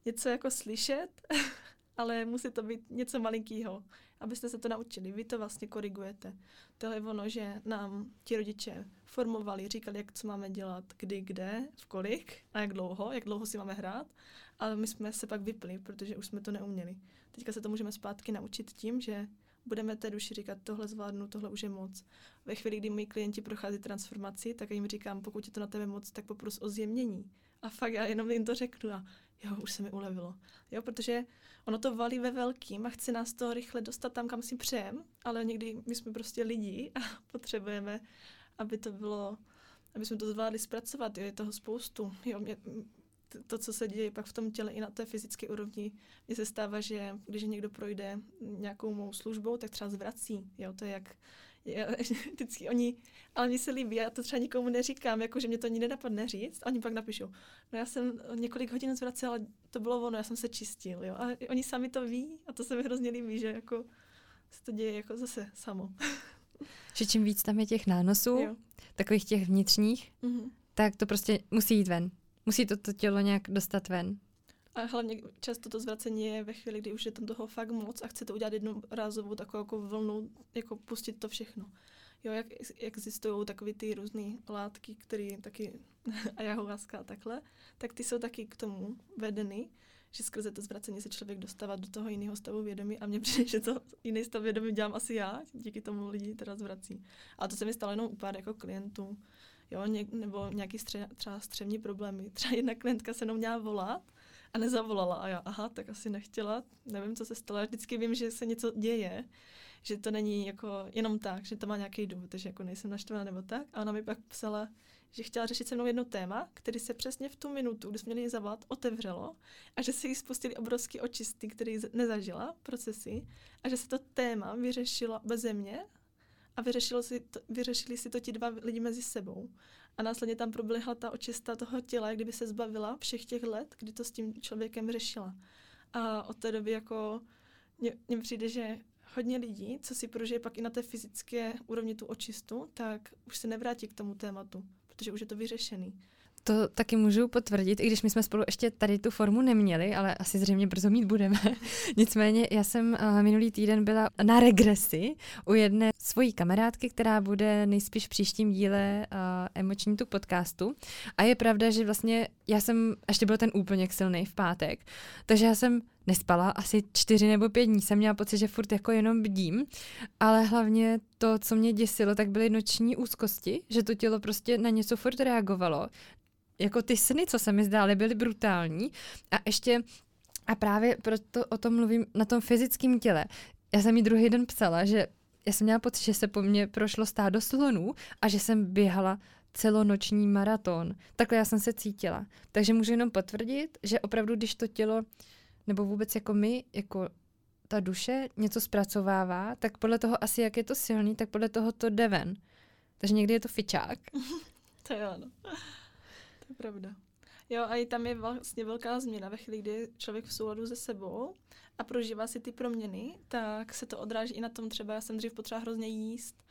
B: něco jako slyšet, ale musí to být něco malinkého, abyste se to naučili. Vy to vlastně korigujete. Tohle je ono, že nám ti rodiče formovali, říkali, jak co máme dělat, kdy, kde, v kolik a jak dlouho, jak dlouho si máme hrát, ale my jsme se pak vypli, protože už jsme to neuměli. Teďka se to můžeme zpátky naučit tím, že budeme té duši říkat, tohle zvládnu, tohle už je moc. Ve chvíli, kdy moji klienti prochází transformaci, tak jim říkám, pokud je to na tebe moc, tak popros o zjemnění. A fakt já jenom jim to řeknu a jo, už se mi ulevilo. Jo, protože ono to valí ve velkým a chce nás to rychle dostat tam, kam si přejem, ale někdy my jsme prostě lidi a potřebujeme, aby to bylo, aby jsme to zvládli zpracovat. Jo, je toho spoustu. Jo, mě, to, co se děje pak v tom těle i na té fyzické úrovni, mně se stává, že když někdo projde nějakou mou službou, tak třeba zvrací. Jo, to je jak je, vždycky oni, ale mi se líbí, já to třeba nikomu neříkám, jako že mě to ani nenapadne říct, oni pak napíšou, no já jsem několik hodin zvracela, ale to bylo ono, já jsem se čistil, jo, a oni sami to ví a to se mi hrozně líbí, že jako se to děje jako zase samo.
A: že čím víc tam je těch nánosů, jo. takových těch vnitřních, mm-hmm. tak to prostě musí jít ven. Musí to, to tělo nějak dostat ven.
B: A hlavně často to zvracení je ve chvíli, kdy už je tam toho fakt moc a chce to udělat jednu rázovou takovou jako vlnu, jako pustit to všechno. Jo, jak existují takové ty různé látky, které taky, a ayahuasca a takhle, tak ty jsou taky k tomu vedeny, že skrze to zvracení se člověk dostává do toho jiného stavu vědomí a mně přijde, že to jiný stav vědomí dělám asi já, díky tomu lidi teda zvrací. A to se mi stalo jenom u pár jako klientů, jo, ně, nebo nějaký stře, třeba střevní problémy. Třeba jedna klientka se mnou měla volat a nezavolala. A já, aha, tak asi nechtěla, nevím, co se stalo. Já vždycky vím, že se něco děje, že to není jako jenom tak, že to má nějaký důvod, takže jako nejsem naštvaná nebo tak. A ona mi pak psala, že chtěla řešit se mnou jedno téma, který se přesně v tu minutu, kdy jsme měli zavolat, otevřelo a že se jí spustili obrovský očisty, který nezažila, procesy, a že se to téma vyřešilo bez mě a vyřešilo si to, vyřešili si to ti dva lidi mezi sebou. A následně tam proběhla ta očista toho těla, kdyby se zbavila všech těch let, kdy to s tím člověkem řešila. A od té doby jako mně přijde, že hodně lidí, co si prožije pak i na té fyzické úrovni tu očistu, tak už se nevrátí k tomu tématu, protože už je to vyřešený.
A: To taky můžu potvrdit, i když my jsme spolu ještě tady tu formu neměli, ale asi zřejmě brzo mít budeme. Nicméně já jsem uh, minulý týden byla na regresi u jedné svojí kamarádky, která bude nejspíš v příštím díle uh, Emoční tu podcastu. A je pravda, že vlastně já jsem, ještě byl ten úplně silný v pátek, takže já jsem nespala asi čtyři nebo pět dní. Jsem měla pocit, že furt jako jenom bdím, ale hlavně to, co mě děsilo, tak byly noční úzkosti, že to tělo prostě na něco furt reagovalo jako ty sny, co se mi zdály, byly brutální. A ještě, a právě proto o tom mluvím na tom fyzickém těle. Já jsem mi druhý den psala, že já jsem měla pocit, že se po mně prošlo stádo slonů a že jsem běhala celonoční maraton. Takhle já jsem se cítila. Takže můžu jenom potvrdit, že opravdu, když to tělo, nebo vůbec jako my, jako ta duše něco zpracovává, tak podle toho asi, jak je to silný, tak podle toho to jde ven. Takže někdy je to fičák.
B: to jo, no je pravda. Jo, a i tam je vlastně velká změna ve chvíli, kdy je člověk v souladu se sebou a prožívá si ty proměny, tak se to odráží i na tom třeba, já jsem dřív potřeba hrozně jíst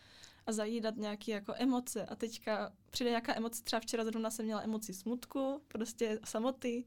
B: a zajídat nějaké jako emoce a teďka přijde nějaká emoce, třeba včera zrovna jsem měla emoci smutku, prostě samoty,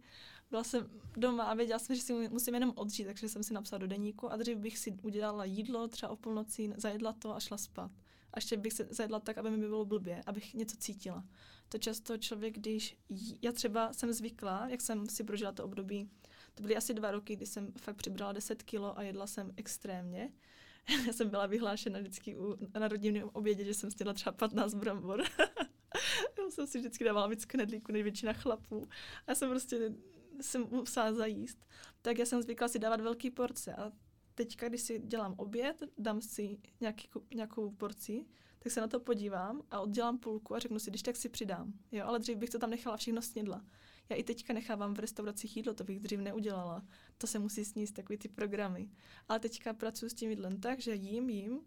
B: byla jsem doma a věděla jsem, že si musím jenom odžít, takže jsem si napsala do deníku a dřív bych si udělala jídlo, třeba o půlnoci, zajedla to a šla spát. A ještě bych se zajedla tak, aby mi bylo blbě, abych něco cítila to často člověk, když jí, já třeba jsem zvykla, jak jsem si prožila to období, to byly asi dva roky, kdy jsem fakt přibrala 10 kilo a jedla jsem extrémně. Já jsem byla vyhlášena vždycky u, na rodinném obědě, že jsem stěla třeba 15 brambor. já jsem si vždycky dávala víc knedlíku než většina chlapů. A já jsem prostě jsem musela zajíst. Tak já jsem zvykla si dávat velký porce a teďka, když si dělám oběd, dám si nějaký, nějakou porci, tak se na to podívám a oddělám půlku a řeknu si, když tak si přidám. Jo, ale dřív bych to tam nechala všechno snědla. Já i teďka nechávám v restauracích jídlo, to bych dřív neudělala. To se musí sníst, takový ty programy. Ale teďka pracuji s tím jídlem tak, že jím, jím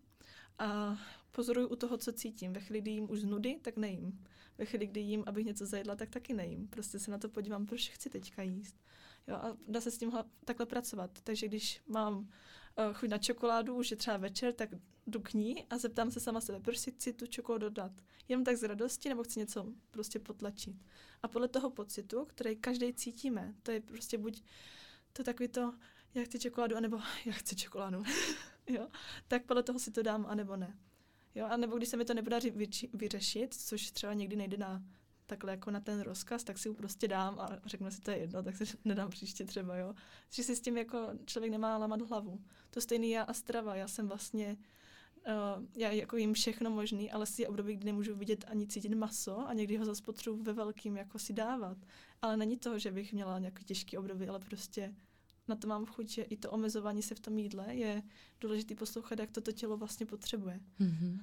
B: a pozoruju u toho, co cítím. Ve chvíli, kdy jím už z nudy, tak nejím. Ve chvíli, kdy jím, abych něco zajedla, tak taky nejím. Prostě se na to podívám, proč chci teďka jíst. Jo, a dá se s tím takhle pracovat. Takže když mám uh, chuť na čokoládu, už je třeba večer, tak jdu k ní a zeptám se sama sebe, proč si chci tu čokoládu dát. Jenom tak z radosti nebo chci něco prostě potlačit. A podle toho pocitu, který každý cítíme, to je prostě buď to takový to, já chci čokoládu, anebo já chci čokoládu. jo? Tak podle toho si to dám, anebo ne. Jo? A nebo když se mi to nepodaří vyřešit, což třeba někdy nejde na takhle jako na ten rozkaz, tak si ho prostě dám a řeknu si, to je jedno, tak si nedám příště třeba, jo. Že si s tím jako člověk nemá lamat hlavu. To stejný já a strava. Já jsem vlastně Uh, já jako jim všechno možný, ale si je období, kdy nemůžu vidět ani cítit maso a někdy ho zase potřebuji ve velkým jako si dávat. Ale není to, že bych měla nějaký těžký období, ale prostě na to mám chuť, že i to omezování se v tom jídle je důležité poslouchat, jak toto tělo vlastně potřebuje. Mm-hmm.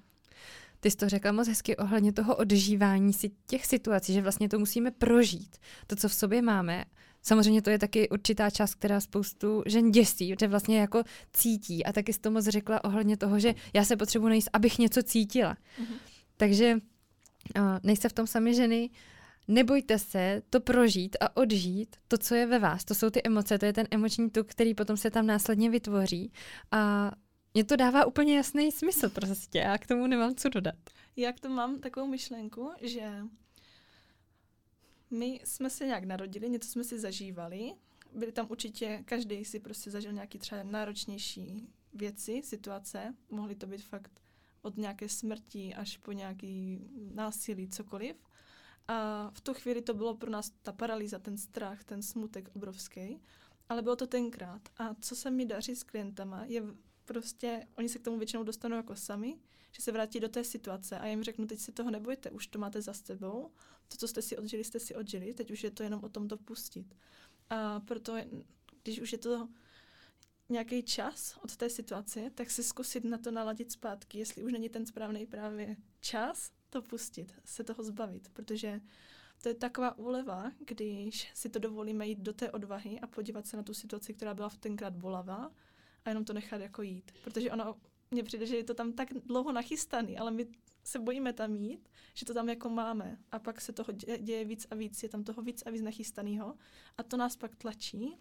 A: Ty jsi to řekla moc hezky ohledně toho odžívání si těch situací, že vlastně to musíme prožít. To, co v sobě máme, Samozřejmě to je taky určitá část, která spoustu žen děsí, že vlastně jako cítí. A taky jsi to moc řekla ohledně toho, že já se potřebuji najíst, abych něco cítila. Mm-hmm. Takže uh, nejste v tom sami ženy, nebojte se to prožít a odžít to, co je ve vás. To jsou ty emoce, to je ten emoční tuk, který potom se tam následně vytvoří. A mně to dává úplně jasný smysl prostě. Já k tomu nemám co dodat.
B: Já k tomu mám takovou myšlenku, že my jsme se nějak narodili, něco jsme si zažívali, byli tam určitě, každý si prostě zažil nějaký třeba náročnější věci, situace, mohly to být fakt od nějaké smrti až po nějaký násilí, cokoliv. A v tu chvíli to bylo pro nás ta paralýza, ten strach, ten smutek obrovský, ale bylo to tenkrát. A co se mi daří s klientama, je prostě, oni se k tomu většinou dostanou jako sami, že se vrátí do té situace a já jim řeknu, teď si toho nebojte, už to máte za sebou, to, co jste si odžili, jste si odžili, teď už je to jenom o tom to pustit. A proto, když už je to nějaký čas od té situace, tak si zkusit na to naladit zpátky, jestli už není ten správný právě čas to pustit, se toho zbavit, protože to je taková úleva, když si to dovolíme jít do té odvahy a podívat se na tu situaci, která byla v tenkrát bolavá a jenom to nechat jako jít. Protože ono, mně přijde, že je to tam tak dlouho nachystaný, ale my se bojíme tam jít, že to tam jako máme. A pak se toho děje víc a víc, je tam toho víc a víc nachystaného. A to nás pak tlačí,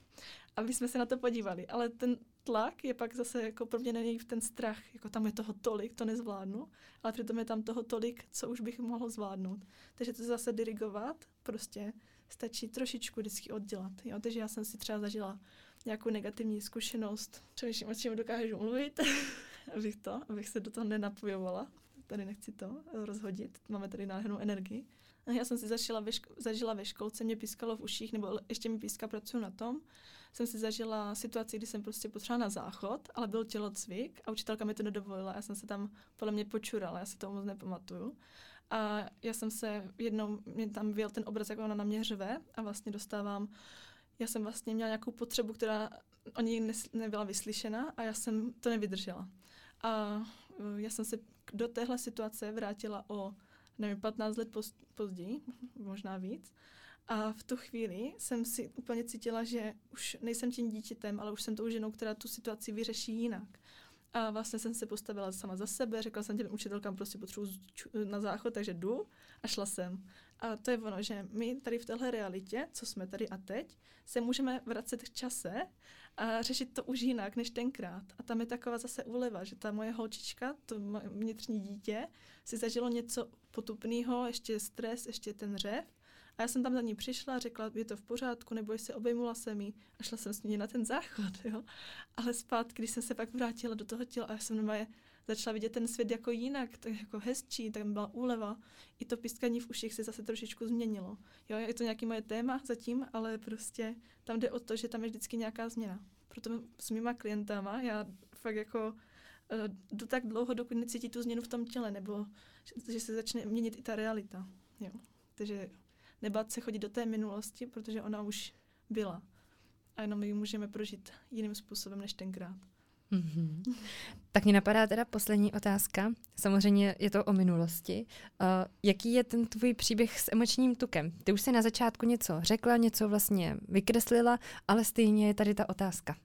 B: aby jsme se na to podívali. Ale ten tlak je pak zase jako proměněný v ten strach. Jako tam je toho tolik, to nezvládnu, ale přitom je tam toho tolik, co už bych mohl zvládnout. Takže to zase dirigovat prostě stačí trošičku vždycky oddělat. Jo? Takže já jsem si třeba zažila nějakou negativní zkušenost, přemýšlím, o čem dokážu mluvit, abych to, abych se do toho nenapojovala tady nechci to rozhodit, máme tady nádhernou energii. Já jsem si zažila ve, ško- zažila ve školce, mě pískalo v uších, nebo ještě mi píska, pracuji na tom. Jsem si zažila situaci, kdy jsem prostě potřebovala na záchod, ale byl tělocvik a učitelka mi to nedovolila. Já jsem se tam podle mě počurala, já si to moc nepamatuju. A já jsem se jednou, mě tam vyjel ten obraz, jak ona na mě řve a vlastně dostávám, já jsem vlastně měla nějakou potřebu, která o ní nebyla vyslyšena a já jsem to nevydržela. A uh, já jsem se do téhle situace vrátila o, nevím, 15 let poz, později, možná víc. A v tu chvíli jsem si úplně cítila, že už nejsem tím dítětem, ale už jsem tou ženou, která tu situaci vyřeší jinak. A vlastně jsem se postavila sama za sebe, řekla jsem těm učitelkám, prostě potřebuji na záchod, takže jdu a šla jsem. A to je ono, že my tady v téhle realitě, co jsme tady a teď, se můžeme vracet v čase a řešit to už jinak než tenkrát. A tam je taková zase úleva, že ta moje holčička, to vnitřní dítě, si zažilo něco potupného, ještě stres, ještě ten řev. A já jsem tam za ní přišla, řekla, je to v pořádku, nebo se obejmula se mi a šla jsem s ní na ten záchod. Jo? Ale zpátky, když jsem se pak vrátila do toho těla a já jsem normálně začala vidět ten svět jako jinak, tak jako hezčí, tak byla úleva. I to pískaní v uších se zase trošičku změnilo. Jo, je to nějaký moje téma zatím, ale prostě tam jde o to, že tam je vždycky nějaká změna. Proto s mýma klientama já fakt jako uh, jdu tak dlouho, dokud necítí tu změnu v tom těle, nebo že se začne měnit i ta realita. Jo. Takže nebát se chodit do té minulosti, protože ona už byla. A jenom ji můžeme prožít jiným způsobem než tenkrát.
A: Mm-hmm. Tak mě napadá teda poslední otázka. Samozřejmě je to o minulosti. Uh, jaký je ten tvůj příběh s emočním tukem? Ty už jsi na začátku něco řekla, něco vlastně vykreslila, ale stejně je tady ta otázka.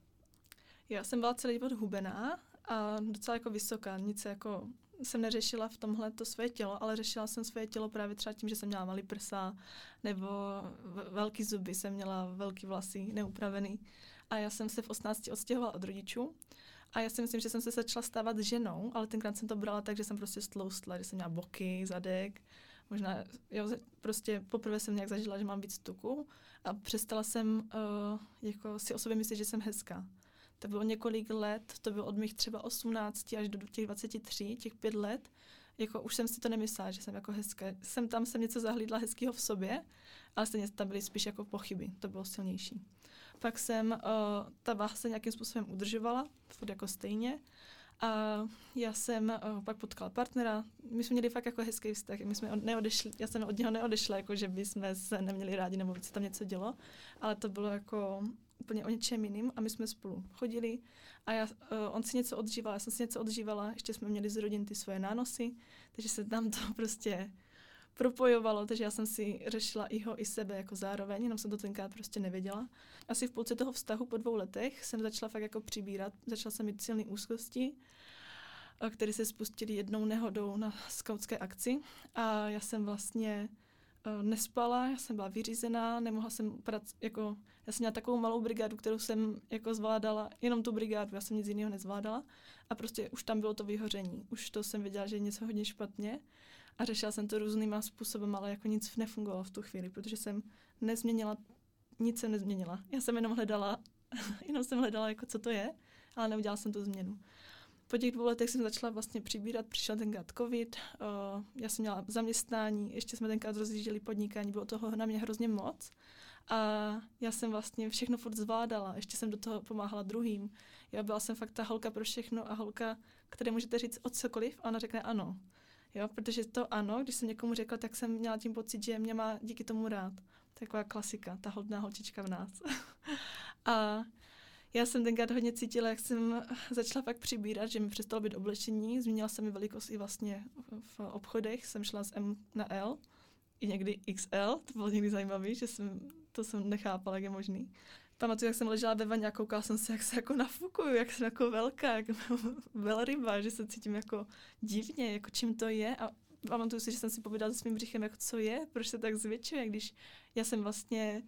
B: Já jsem byla celý život hubená a docela jako vysoká. Nic jako jsem neřešila v tomhle to své tělo, ale řešila jsem své tělo právě třeba tím, že jsem měla malý prsa nebo velký zuby, jsem měla velký vlasy, neupravený. A já jsem se v 18 odstěhovala od rodičů a já si myslím, že jsem se začala stávat ženou, ale tenkrát jsem to brala tak, že jsem prostě stloustla, že jsem měla boky, zadek, možná, jo, prostě poprvé jsem nějak zažila, že mám víc tuku a přestala jsem uh, jako si o sobě myslet, že jsem hezká. To bylo několik let, to bylo od mých třeba 18 až do těch 23, těch pět let, jako už jsem si to nemyslela, že jsem jako hezká. Jsem tam jsem něco zahlídla hezkého v sobě, ale stejně tam byly spíš jako pochyby, to bylo silnější. Pak jsem, uh, ta váha se nějakým způsobem udržovala, furt jako stejně. A já jsem uh, pak potkala partnera, my jsme měli fakt jako hezký vztah, my jsme neodešli, já jsem od něho neodešla, jako že by jsme se neměli rádi nebo by se tam něco dělo, ale to bylo jako úplně o něčem jiným a my jsme spolu chodili a já, uh, on si něco odžíval, já jsem si něco odžívala, ještě jsme měli z rodin ty svoje nánosy, takže se tam to prostě propojovalo, takže já jsem si řešila i ho, i sebe jako zároveň, jenom jsem to tenkrát prostě nevěděla. Asi v půlce toho vztahu po dvou letech jsem začala fakt jako přibírat, začala jsem mít silné úzkosti, které se spustily jednou nehodou na skautské akci. A já jsem vlastně uh, nespala, já jsem byla vyřízená, nemohla jsem prac, jako, já jsem měla takovou malou brigádu, kterou jsem jako zvládala, jenom tu brigádu, já jsem nic jiného nezvládala. A prostě už tam bylo to vyhoření, už to jsem věděla, že je něco hodně špatně a řešila jsem to různýma způsobem, ale jako nic nefungovalo v tu chvíli, protože jsem nezměnila, nic jsem nezměnila. Já jsem jenom hledala, jenom jsem hledala, jako co to je, ale neudělala jsem tu změnu. Po těch dvou letech jsem začala vlastně přibírat, přišel tenkrát covid, uh, já jsem měla zaměstnání, ještě jsme tenkrát rozjížděli podnikání, bylo toho na mě hrozně moc. A já jsem vlastně všechno furt zvládala, ještě jsem do toho pomáhala druhým. Já byla jsem fakt ta holka pro všechno a holka, které můžete říct o cokoliv a ona řekne ano. Jo, protože to ano, když jsem někomu řekla, tak jsem měla tím pocit, že mě má díky tomu rád. Taková klasika, ta hodná holčička v nás. a já jsem tenkrát hodně cítila, jak jsem začala fakt přibírat, že mi přestalo být oblečení, změnila se mi velikost i vlastně v obchodech, jsem šla z M na L, i někdy XL, to bylo někdy zajímavé, že jsem, to jsem nechápala, jak je možný. Pamatuju, jak jsem ležela ve vaně a koukala jsem se, jak se jako nafukuju, jak jsem jako velká, jak velryba, že se cítím jako divně, jako čím to je a pamatuju si, že jsem si povídala se svým břichem, jako co je, proč se tak zvětšuje, když já jsem vlastně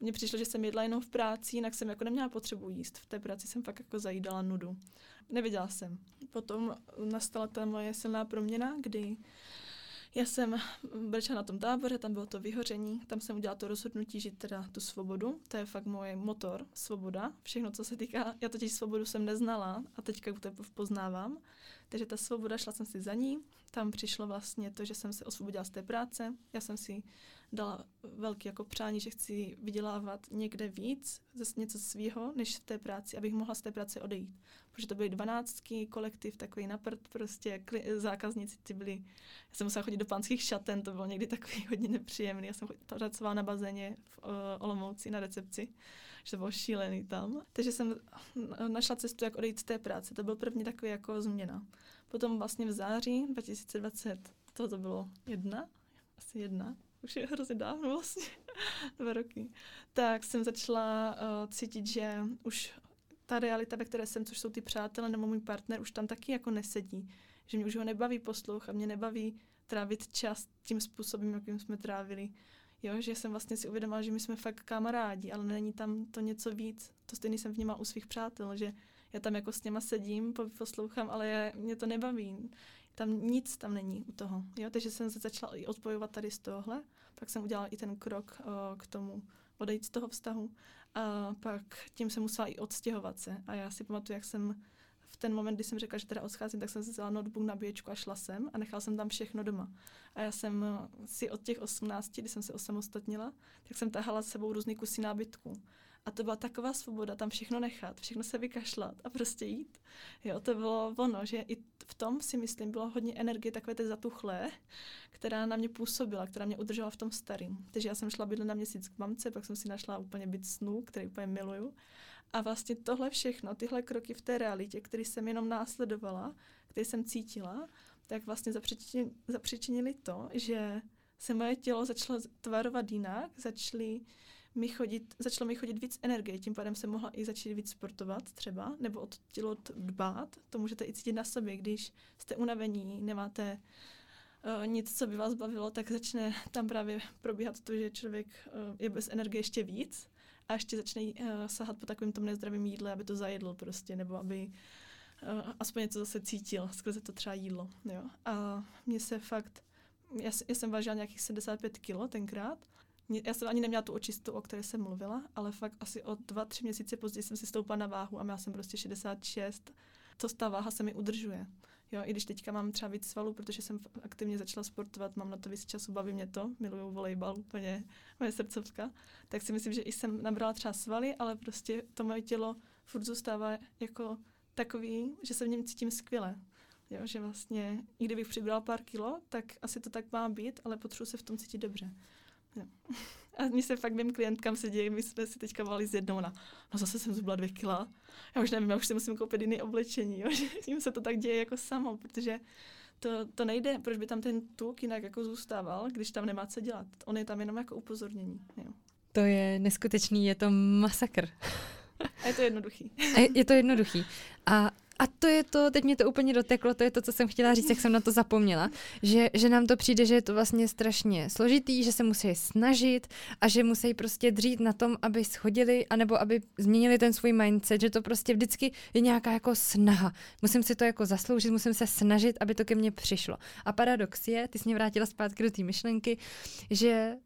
B: mně přišlo, že jsem jedla jenom v práci, jinak jsem jako neměla potřebu jíst. V té práci jsem fakt jako zajídala nudu. Nevěděla jsem. Potom nastala ta moje silná proměna, kdy já jsem brečela na tom táboře, tam bylo to vyhoření, tam jsem udělala to rozhodnutí žít teda tu svobodu, to je fakt můj motor, svoboda, všechno, co se týká, já totiž svobodu jsem neznala a teďka to poznávám, takže ta svoboda, šla jsem si za ní, tam přišlo vlastně to, že jsem se osvobodila z té práce, já jsem si dala velký jako přání, že chci vydělávat někde víc, zase něco svýho, než v té práci, abych mohla z té práce odejít. Protože to byly dvanáctky, kolektiv, takový naprt, prostě kli- zákazníci ty byli, já jsem musela chodit do pánských šaten, to bylo někdy takový hodně nepříjemný, já jsem pracovala na bazéně v uh, Olomouci na recepci, že to bylo šílený tam. Takže jsem našla cestu, jak odejít z té práce, to byl první takový jako změna. Potom vlastně v září 2020, to to bylo jedna, asi jedna, už je hrozně dávno vlastně, dva roky, tak jsem začala uh, cítit, že už ta realita, ve které jsem, což jsou ty přátelé nebo můj partner, už tam taky jako nesedí. Že mě už ho nebaví poslouch a mě nebaví trávit čas tím způsobem, jakým jsme trávili. Jo, že jsem vlastně si uvědomila, že my jsme fakt kamarádi, ale není tam to něco víc. To stejný jsem vnímala u svých přátel, že já tam jako s něma sedím, poslouchám, ale já, mě to nebaví. Tam nic tam není u toho. Jo? Takže jsem se začala i odpojovat tady z tohle. Pak jsem udělala i ten krok o, k tomu odejít z toho vztahu. A pak tím jsem musela i odstěhovat se. A já si pamatuju, jak jsem v ten moment, kdy jsem řekla, že teda odcházím, tak jsem si vzala notebook na běčku a šla jsem a nechala jsem tam všechno doma. A já jsem si od těch 18, kdy jsem se osamostatnila, tak jsem tahala s sebou různý kusy nábytku. A to byla taková svoboda tam všechno nechat, všechno se vykašlat a prostě jít. Jo, to bylo ono, že i v tom si myslím bylo hodně energie takové té zatuchlé, která na mě působila, která mě udržela v tom starým. Takže já jsem šla bydlet na měsíc k mamce, pak jsem si našla úplně byt snů, který úplně miluju. A vlastně tohle všechno, tyhle kroky v té realitě, které jsem jenom následovala, které jsem cítila, tak vlastně zapřičinili to, že se moje tělo začalo tvarovat jinak, začaly mi chodit, začalo mi chodit víc energie, tím pádem jsem mohla i začít víc sportovat třeba, nebo od tělo dbát, to můžete i cítit na sobě, když jste unavení, nemáte uh, nic, co by vás bavilo, tak začne tam právě probíhat to, že člověk uh, je bez energie ještě víc a ještě začne uh, sahat po takovém tom nezdravém jídle, aby to zajedl prostě, nebo aby uh, aspoň něco zase cítil, skrze to třeba jídlo. Jo. A mně se fakt, já, já jsem vážila nějakých 75 kilo tenkrát já jsem ani neměla tu očistu, o které jsem mluvila, ale fakt asi o dva, tři měsíce později jsem si stoupla na váhu a měla jsem prostě 66. To ta váha se mi udržuje. Jo, i když teďka mám třeba víc svalů, protože jsem aktivně začala sportovat, mám na to víc času, baví mě to, miluju volejbal, úplně moje srdcovka, tak si myslím, že i jsem nabrala třeba svaly, ale prostě to moje tělo furt zůstává jako takový, že se v něm cítím skvěle. Jo, že vlastně, i kdybych přibrala pár kilo, tak asi to tak má být, ale potřebuji se v tom cítit dobře. Jo. A mně se fakt mým klientkám se děje, my jsme si teďka volali s jednou na, no zase jsem zubla dvě kila. Já už nevím, já už si musím koupit jiný oblečení, jo, že tím se to tak děje jako samo, protože to, to nejde, proč by tam ten tuk jinak jako zůstával, když tam nemá co dělat. On je tam jenom jako upozornění. Jo.
A: To je neskutečný, je to masakr.
B: A je to jednoduchý.
A: A je, je to jednoduchý. A a to je to, teď mě to úplně doteklo, to je to, co jsem chtěla říct, jak jsem na to zapomněla, že, že nám to přijde, že je to vlastně strašně složitý, že se musí snažit a že musí prostě dřít na tom, aby schodili, anebo aby změnili ten svůj mindset, že to prostě vždycky je nějaká jako snaha. Musím si to jako zasloužit, musím se snažit, aby to ke mně přišlo. A paradox je, ty jsi mě vrátila zpátky do té myšlenky, že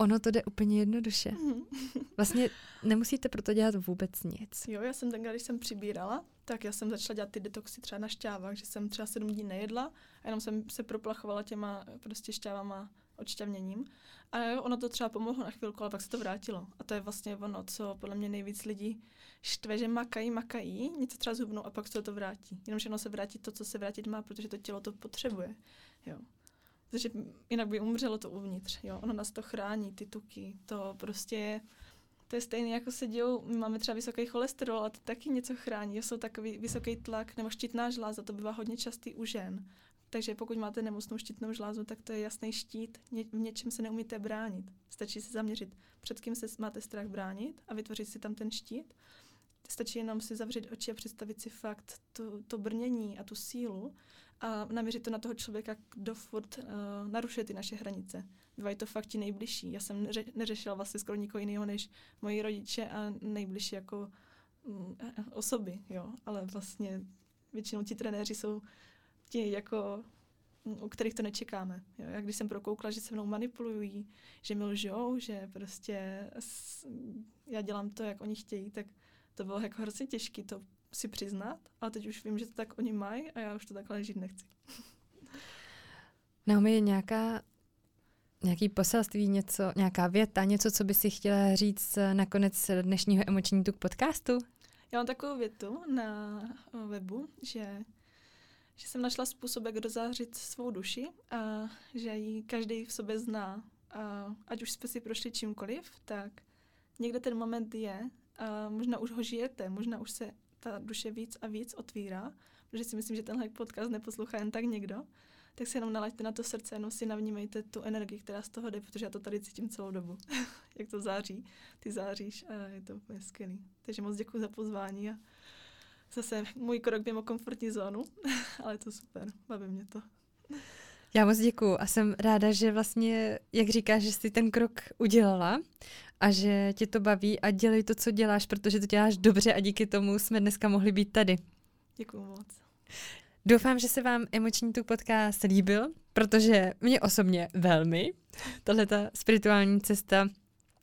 A: Ono to jde úplně jednoduše. Mhm. Vlastně nemusíte proto dělat vůbec nic.
B: Jo, já jsem tenkrát, když jsem přibírala, tak já jsem začala dělat ty detoxy třeba na šťávách, že jsem třeba sedm dní nejedla a jenom jsem se proplachovala těma prostě šťávama odšťavněním. A ono to třeba pomohlo na chvilku, ale pak se to vrátilo. A to je vlastně ono, co podle mě nejvíc lidí štve, že makají, makají, něco třeba zhubnou a pak se to vrátí. Jenomže ono se vrátí to, co se vrátit má, protože to tělo to potřebuje. Jo. Protože jinak by umřelo to uvnitř. Jo. Ono nás to chrání, ty tuky. To prostě je, to je stejné, jako se dějou, my máme třeba vysoký cholesterol, ale to taky něco chrání. Jsou takový vysoký tlak nebo štítná žláza, to bývá hodně častý u žen. Takže pokud máte nemocnou štítnou žlázu, tak to je jasný štít, Ně, v něčem se neumíte bránit. Stačí se zaměřit, před kým se máte strach bránit a vytvořit si tam ten štít. Stačí jenom si zavřít oči a představit si fakt to, to brnění a tu sílu a naměřit to na toho člověka, kdo furt uh, narušuje ty naše hranice. Bývají to fakt ti nejbližší. Já jsem neře- neřešila vlastně skoro nikoho jiného než moji rodiče a nejbližší jako mm, osoby, jo. Ale vlastně většinou ti trenéři jsou ti jako u kterých to nečekáme. Jo. Já když jsem prokoukla, že se mnou manipulují, že mi lžou, že prostě já dělám to, jak oni chtějí, tak to bylo jako hrozně těžké to si přiznat, ale teď už vím, že to tak oni mají a já už to takhle žít nechci.
A: Naomi, je nějaká nějaký poselství, něco, nějaká věta, něco, co by si chtěla říct nakonec dnešního emoční tuk podcastu?
B: Já mám takovou větu na webu, že že jsem našla způsob, jak dozářit svou duši a že ji každý v sobě zná. A ať už jste si prošli čímkoliv, tak někde ten moment je a možná už ho žijete, možná už se ta duše víc a víc otvírá, protože si myslím, že tenhle podcast neposlouchá jen tak někdo, tak si jenom nalaďte na to srdce, jenom si navnímejte tu energii, která z toho jde, protože já to tady cítím celou dobu, jak to září. Ty záříš a je to úplně skvělý. Takže moc děkuji za pozvání a zase můj krok mimo komfortní zónu, ale je to super, baví mě to.
A: Já moc děkuji a jsem ráda, že vlastně, jak říkáš, že jsi ten krok udělala a že tě to baví a dělej to, co děláš, protože to děláš dobře a díky tomu jsme dneska mohli být tady.
B: Děkuji moc.
A: Doufám, že se vám emoční tu podcast líbil, protože mě osobně velmi. Tahle ta spirituální cesta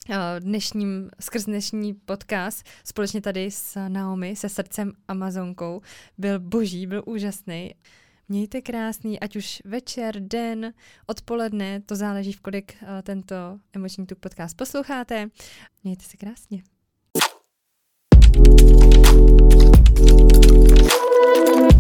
A: Eh, dnešním, skrz dnešní podcast společně tady s Naomi, se srdcem Amazonkou, byl boží, byl úžasný. Mějte krásný, ať už večer, den, odpoledne, to záleží, v kolik uh, tento emoční tuk podcast posloucháte. Mějte se krásně. thank you